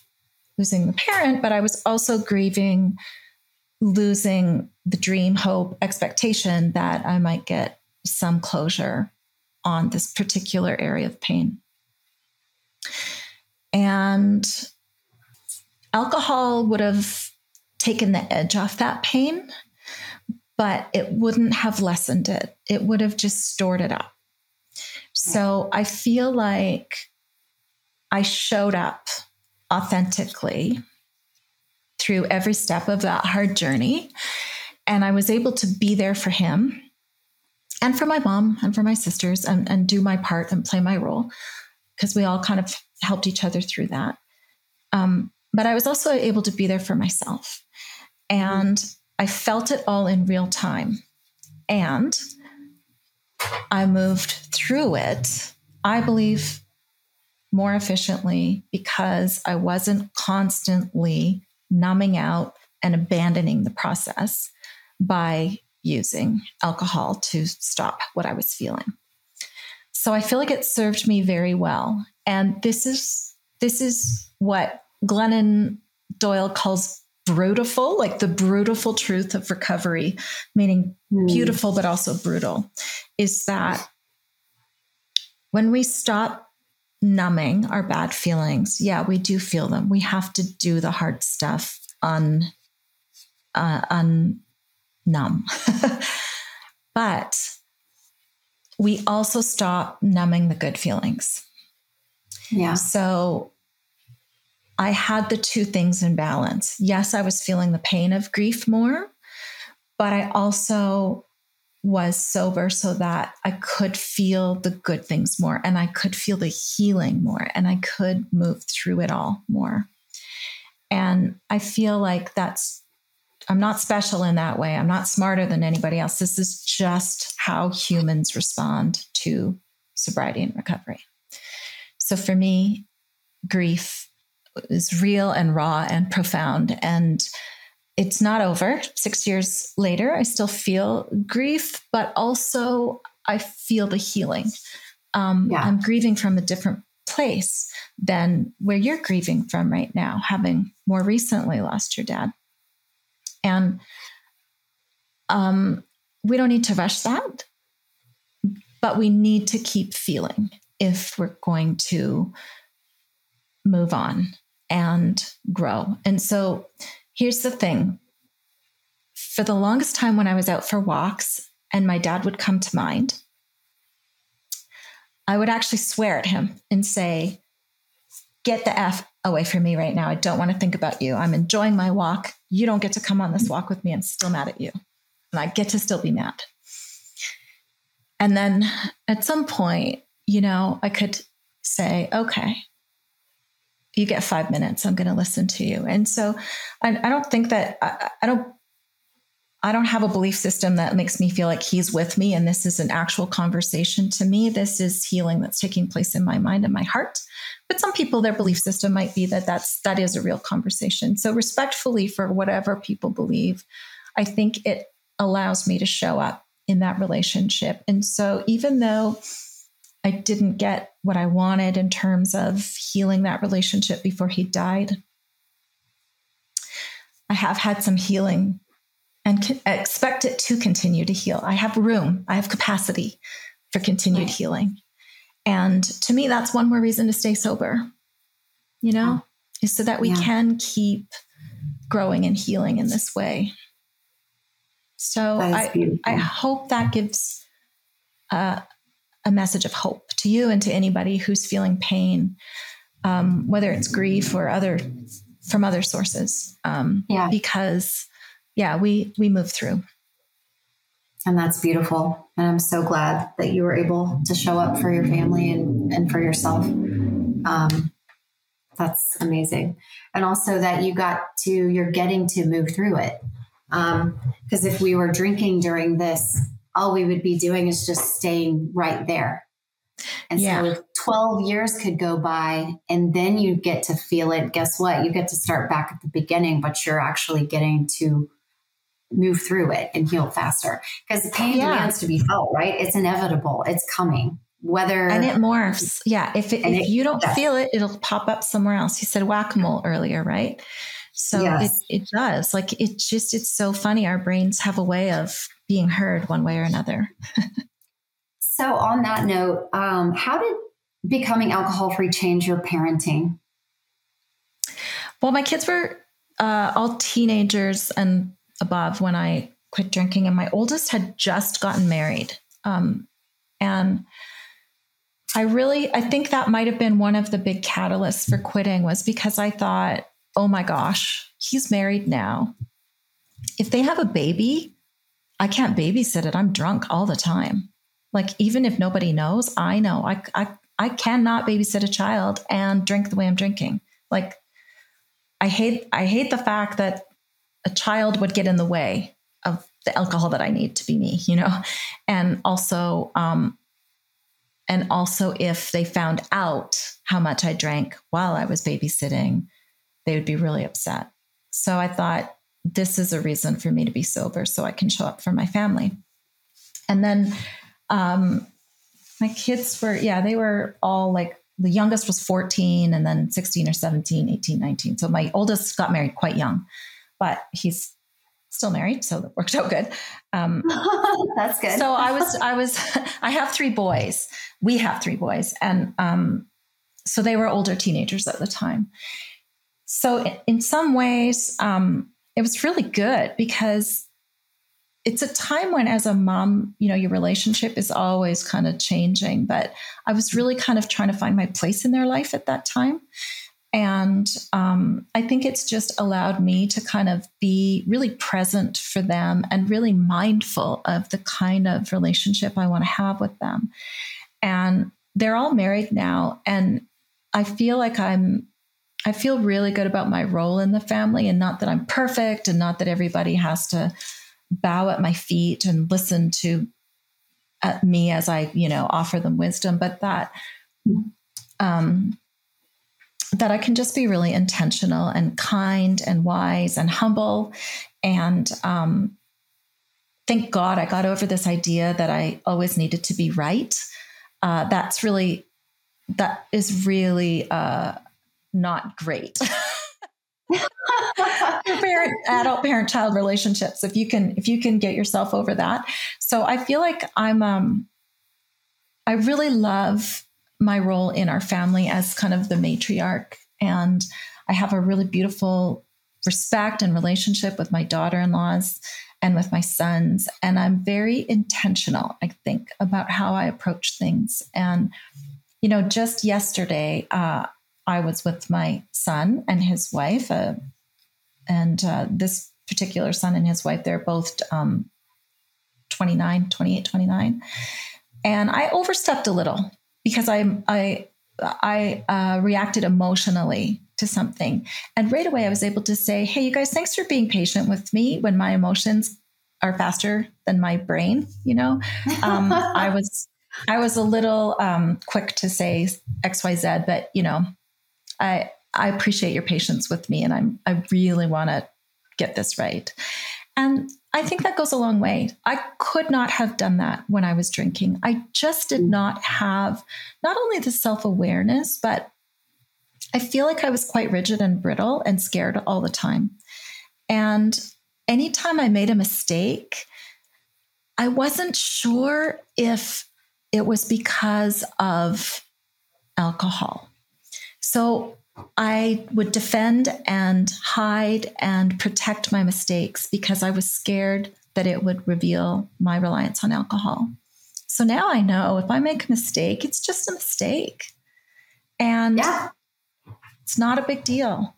losing the parent, but I was also grieving losing the dream, hope, expectation that I might get some closure on this particular area of pain. And alcohol would have taken the edge off that pain, but it wouldn't have lessened it. It would have just stored it up. So I feel like I showed up authentically through every step of that hard journey. And I was able to be there for him and for my mom and for my sisters and, and do my part and play my role because we all kind of helped each other through that. Um, but I was also able to be there for myself. And I felt it all in real time. And I moved through it, I believe, more efficiently because I wasn't constantly numbing out and abandoning the process by using alcohol to stop what I was feeling. So I feel like it served me very well. And this is this is what Glennon Doyle calls brutiful, like the brutiful truth of recovery, meaning mm. beautiful but also brutal, is that when we stop numbing our bad feelings, yeah, we do feel them. We have to do the hard stuff un uh, un numb. but we also stop numbing the good feelings. Yeah. So I had the two things in balance. Yes, I was feeling the pain of grief more, but I also was sober so that I could feel the good things more and I could feel the healing more and I could move through it all more. And I feel like that's, I'm not special in that way. I'm not smarter than anybody else. This is just how humans respond to sobriety and recovery. So for me, grief is real and raw and profound. And it's not over. Six years later, I still feel grief, but also I feel the healing. Um, yeah. I'm grieving from a different place than where you're grieving from right now, having more recently lost your dad. And um, we don't need to rush that, but we need to keep feeling if we're going to move on and grow. And so here's the thing for the longest time when I was out for walks and my dad would come to mind, I would actually swear at him and say, Get the F away from me right now. I don't want to think about you. I'm enjoying my walk. You don't get to come on this walk with me. I'm still mad at you. And I get to still be mad. And then at some point, you know, I could say, okay, you get five minutes. I'm going to listen to you. And so I, I don't think that I, I don't I don't have a belief system that makes me feel like he's with me and this is an actual conversation to me. This is healing that's taking place in my mind and my heart. But some people, their belief system might be that that's that is a real conversation. So respectfully for whatever people believe, I think it allows me to show up in that relationship. And so even though I didn't get what I wanted in terms of healing that relationship before he died. I have had some healing and expect it to continue to heal. I have room, I have capacity for continued right. healing. And to me, that's one more reason to stay sober, you know, is so that we yeah. can keep growing and healing in this way. So I, I hope that gives uh, a message of hope to you and to anybody who's feeling pain, um, whether it's grief or other from other sources. Um, yeah. Because yeah, we we move through. And that's beautiful. And I'm so glad that you were able to show up for your family and, and for yourself. Um, that's amazing. And also that you got to, you're getting to move through it. Because um, if we were drinking during this, all we would be doing is just staying right there. And yeah. so 12 years could go by and then you get to feel it, guess what? You get to start back at the beginning, but you're actually getting to move through it and heal faster because pain yeah. demands to be felt, right? It's inevitable. It's coming. Whether and it morphs, yeah. If it, if it, you don't yeah. feel it, it'll pop up somewhere else. You said whack a mole earlier, right? So yes. it, it does. Like it just it's so funny. Our brains have a way of being heard one way or another. so on that note, um, how did becoming alcohol free change your parenting? Well, my kids were uh, all teenagers and above when I quit drinking, and my oldest had just gotten married. Um, and I really, I think that might have been one of the big catalysts for quitting was because I thought, oh my gosh, he's married now. If they have a baby, I can't babysit it. I'm drunk all the time. Like, even if nobody knows, I know I, I, I cannot babysit a child and drink the way I'm drinking. Like, I hate, I hate the fact that a child would get in the way of the alcohol that I need to be me, you know, and also, um, and also if they found out how much I drank while I was babysitting, they would be really upset. So I thought this is a reason for me to be sober so I can show up for my family. And then um, my kids were, yeah, they were all like the youngest was 14 and then 16 or 17, 18, 19. So my oldest got married quite young but he's still married, so that worked out good. Um, That's good. so I was, I was, I have three boys. We have three boys, and um, so they were older teenagers at the time. So in some ways, um, it was really good because it's a time when, as a mom, you know, your relationship is always kind of changing. But I was really kind of trying to find my place in their life at that time. And um, I think it's just allowed me to kind of be really present for them and really mindful of the kind of relationship I want to have with them. And they're all married now. And I feel like I'm, I feel really good about my role in the family and not that I'm perfect and not that everybody has to bow at my feet and listen to at me as I, you know, offer them wisdom, but that, um, that I can just be really intentional and kind and wise and humble. And um, thank God I got over this idea that I always needed to be right. Uh, that's really, that is really uh, not great. parent adult parent child relationships if you can if you can get yourself over that so i feel like i'm um i really love my role in our family as kind of the matriarch. And I have a really beautiful respect and relationship with my daughter in laws and with my sons. And I'm very intentional, I think, about how I approach things. And, you know, just yesterday, uh, I was with my son and his wife, uh, and uh, this particular son and his wife, they're both um, 29, 28, 29. And I overstepped a little because I I I uh, reacted emotionally to something, and right away I was able to say, "Hey, you guys, thanks for being patient with me when my emotions are faster than my brain." You know, um, I was I was a little um, quick to say X Y Z, but you know, I I appreciate your patience with me, and I'm I really want to get this right. And I think that goes a long way. I could not have done that when I was drinking. I just did mm. not have not only the self awareness, but I feel like I was quite rigid and brittle and scared all the time. And anytime I made a mistake, I wasn't sure if it was because of alcohol. So I would defend and hide and protect my mistakes because I was scared that it would reveal my reliance on alcohol. So now I know if I make a mistake, it's just a mistake. And yeah. it's not a big deal.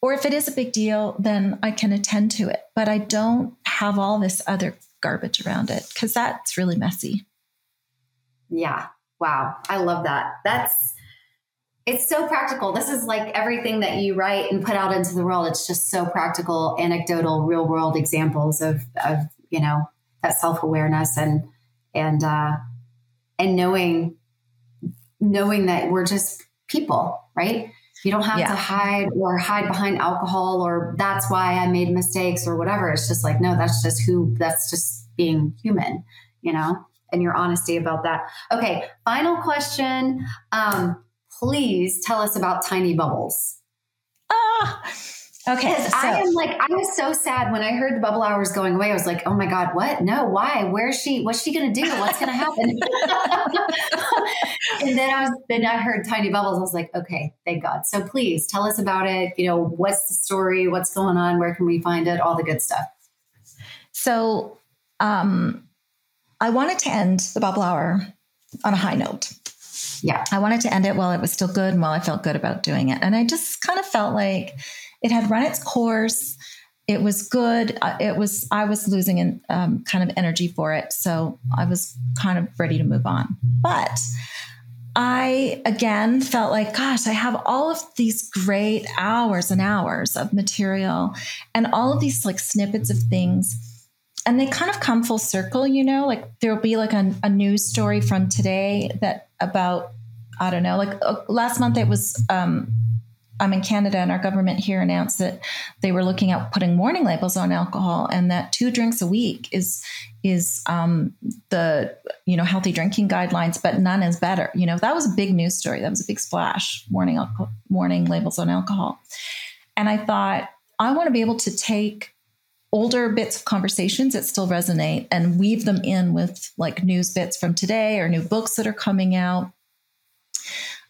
Or if it is a big deal, then I can attend to it. But I don't have all this other garbage around it because that's really messy. Yeah. Wow. I love that. That's it's so practical. This is like everything that you write and put out into the world. It's just so practical, anecdotal, real world examples of of, you know, that self-awareness and and uh and knowing knowing that we're just people, right? You don't have yeah. to hide or hide behind alcohol or that's why I made mistakes or whatever. It's just like, no, that's just who, that's just being human, you know, and your honesty about that. Okay. Final question. Um, please tell us about tiny bubbles. Ah, Okay. So. I am like, I was so sad when I heard the bubble hours going away. I was like, oh my God, what? No, why? Where's she? What's she going to do? What's going to happen? and then I was, then I heard tiny bubbles. I was like, okay, thank God. So please tell us about it. You know, what's the story? What's going on? Where can we find it? All the good stuff. So, um, I wanted to end the bubble hour on a high note. Yeah. I wanted to end it while it was still good and while I felt good about doing it. And I just kind of felt like, it had run its course. It was good. It was I was losing in, um, kind of energy for it, so I was kind of ready to move on. But I again felt like, gosh, I have all of these great hours and hours of material, and all of these like snippets of things and they kind of come full circle you know like there'll be like a, a, news story from today that about i don't know like uh, last month it was um, I'm in Canada and our government here announced that they were looking at putting warning labels on alcohol and that two drinks a week is is um, the you know healthy drinking guidelines, but none is better. You know that was a big news story. That was a big splash. Warning alcohol, warning labels on alcohol, and I thought I want to be able to take older bits of conversations that still resonate and weave them in with like news bits from today or new books that are coming out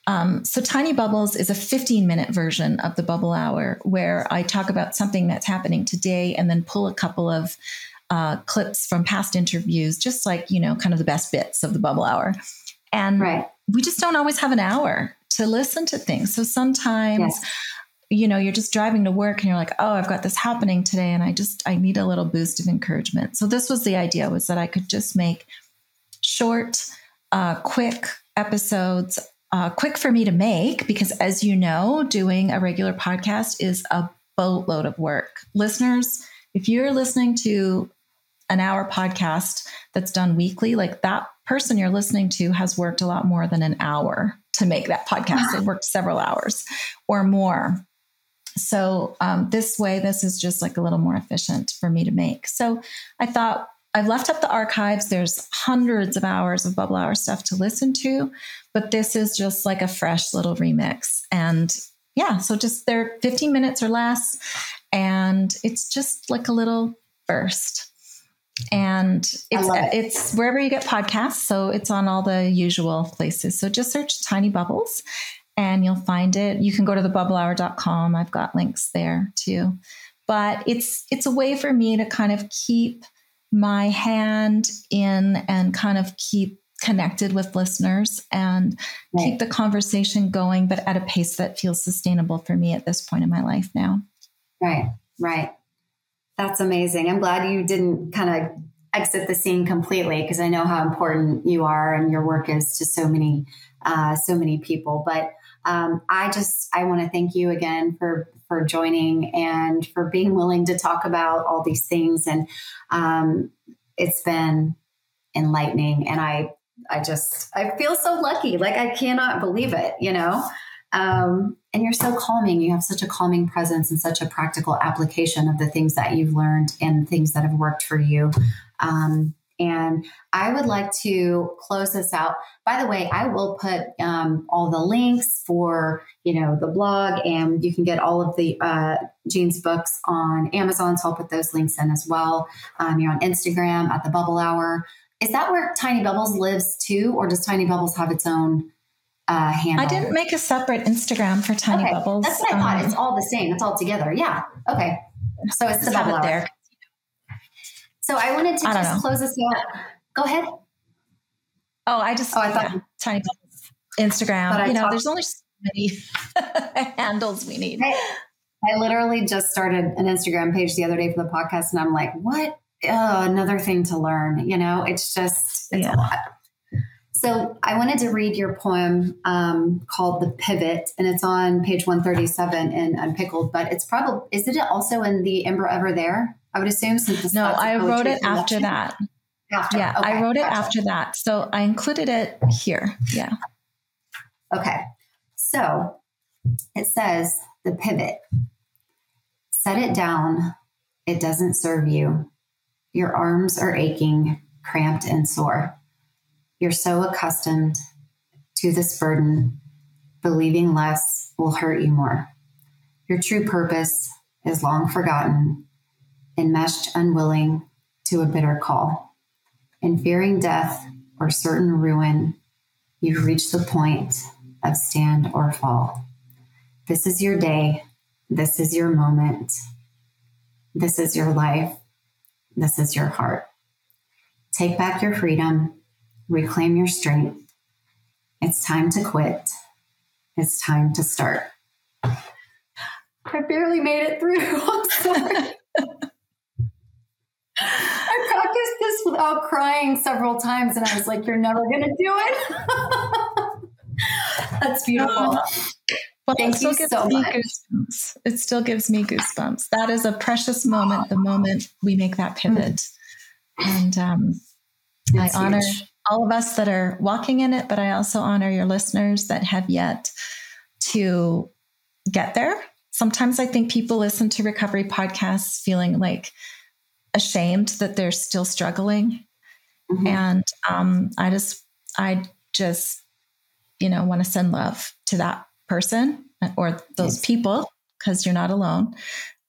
um, so, Tiny Bubbles is a 15 minute version of the Bubble Hour where I talk about something that's happening today and then pull a couple of uh, clips from past interviews, just like, you know, kind of the best bits of the Bubble Hour. And right. we just don't always have an hour to listen to things. So sometimes, yes. You know, you're just driving to work and you're like, oh, I've got this happening today and I just, I need a little boost of encouragement. So this was the idea was that I could just make short, uh, quick episodes uh, quick for me to make because, as you know, doing a regular podcast is a boatload of work. Listeners, if you're listening to an hour podcast that's done weekly, like that person you're listening to has worked a lot more than an hour to make that podcast. They worked several hours or more. So um, this way, this is just like a little more efficient for me to make. So I thought I've left up the archives. There's hundreds of hours of Bubble Hour stuff to listen to, but this is just like a fresh little remix. And yeah, so just they're 15 minutes or less, and it's just like a little burst. And it's it. it's wherever you get podcasts, so it's on all the usual places. So just search Tiny Bubbles and you'll find it. You can go to thebubblehour.com. I've got links there too. But it's it's a way for me to kind of keep my hand in and kind of keep connected with listeners and right. keep the conversation going, but at a pace that feels sustainable for me at this point in my life now. Right, right. That's amazing. I'm glad you didn't kind of exit the scene completely because I know how important you are and your work is to so many, uh, so many people. But um, I just I want to thank you again for for joining and for being willing to talk about all these things. And um, it's been enlightening. And I, I just, I feel so lucky. Like I cannot believe it, you know? Um, and you're so calming. You have such a calming presence and such a practical application of the things that you've learned and things that have worked for you. Um, And I would like to close this out. By the way, I will put um, all the links for you know the blog, and you can get all of the uh, Jean's books on Amazon. So I'll put those links in as well. Um, you're on Instagram at the Bubble Hour. Is that where Tiny Bubbles lives too, or does Tiny Bubbles have its own? Uh, handle? I didn't make a separate Instagram for Tiny okay. Bubbles. That's what I thought. Um, it's all the same. It's all together. Yeah. Okay. So it's the bubble it there. So I wanted to I just know. close this out. Go ahead. Oh, I just oh, I thought yeah, Tiny Instagram. you know, talked, there's only so many handles we need. I, I literally just started an Instagram page the other day for the podcast, and I'm like, what? Oh, another thing to learn. You know, it's just it's yeah. a lot. So I wanted to read your poem um, called "The Pivot," and it's on page 137 in Unpickled. But it's probably is it also in the Ember Ever There? I would assume since no, I wrote it after that. After. Yeah, okay. I wrote it gotcha. after that, so I included it here. Yeah. Okay, so it says the pivot. Set it down. It doesn't serve you. Your arms are aching, cramped, and sore. You're so accustomed to this burden, believing less will hurt you more. Your true purpose is long forgotten, enmeshed, unwilling to a bitter call. In fearing death or certain ruin, you've reached the point of stand or fall. This is your day. This is your moment. This is your life. This is your heart. Take back your freedom reclaim your strength. It's time to quit. It's time to start. I barely made it through. I practiced this without crying several times, and I was like, You're never going to do it. That's beautiful. Well, Thank you so much. Goosebumps. It still gives me goosebumps. That is a precious moment, the moment we make that pivot. And um, I honor all of us that are walking in it, but I also honor your listeners that have yet to get there. Sometimes I think people listen to recovery podcasts feeling like ashamed that they're still struggling. Mm-hmm. And um, I just, I just, you know, want to send love to that person or those yes. people because you're not alone.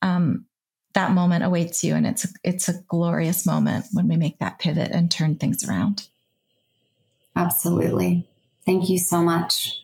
Um, that moment awaits you, and it's a, it's a glorious moment when we make that pivot and turn things around. Absolutely. Thank you so much.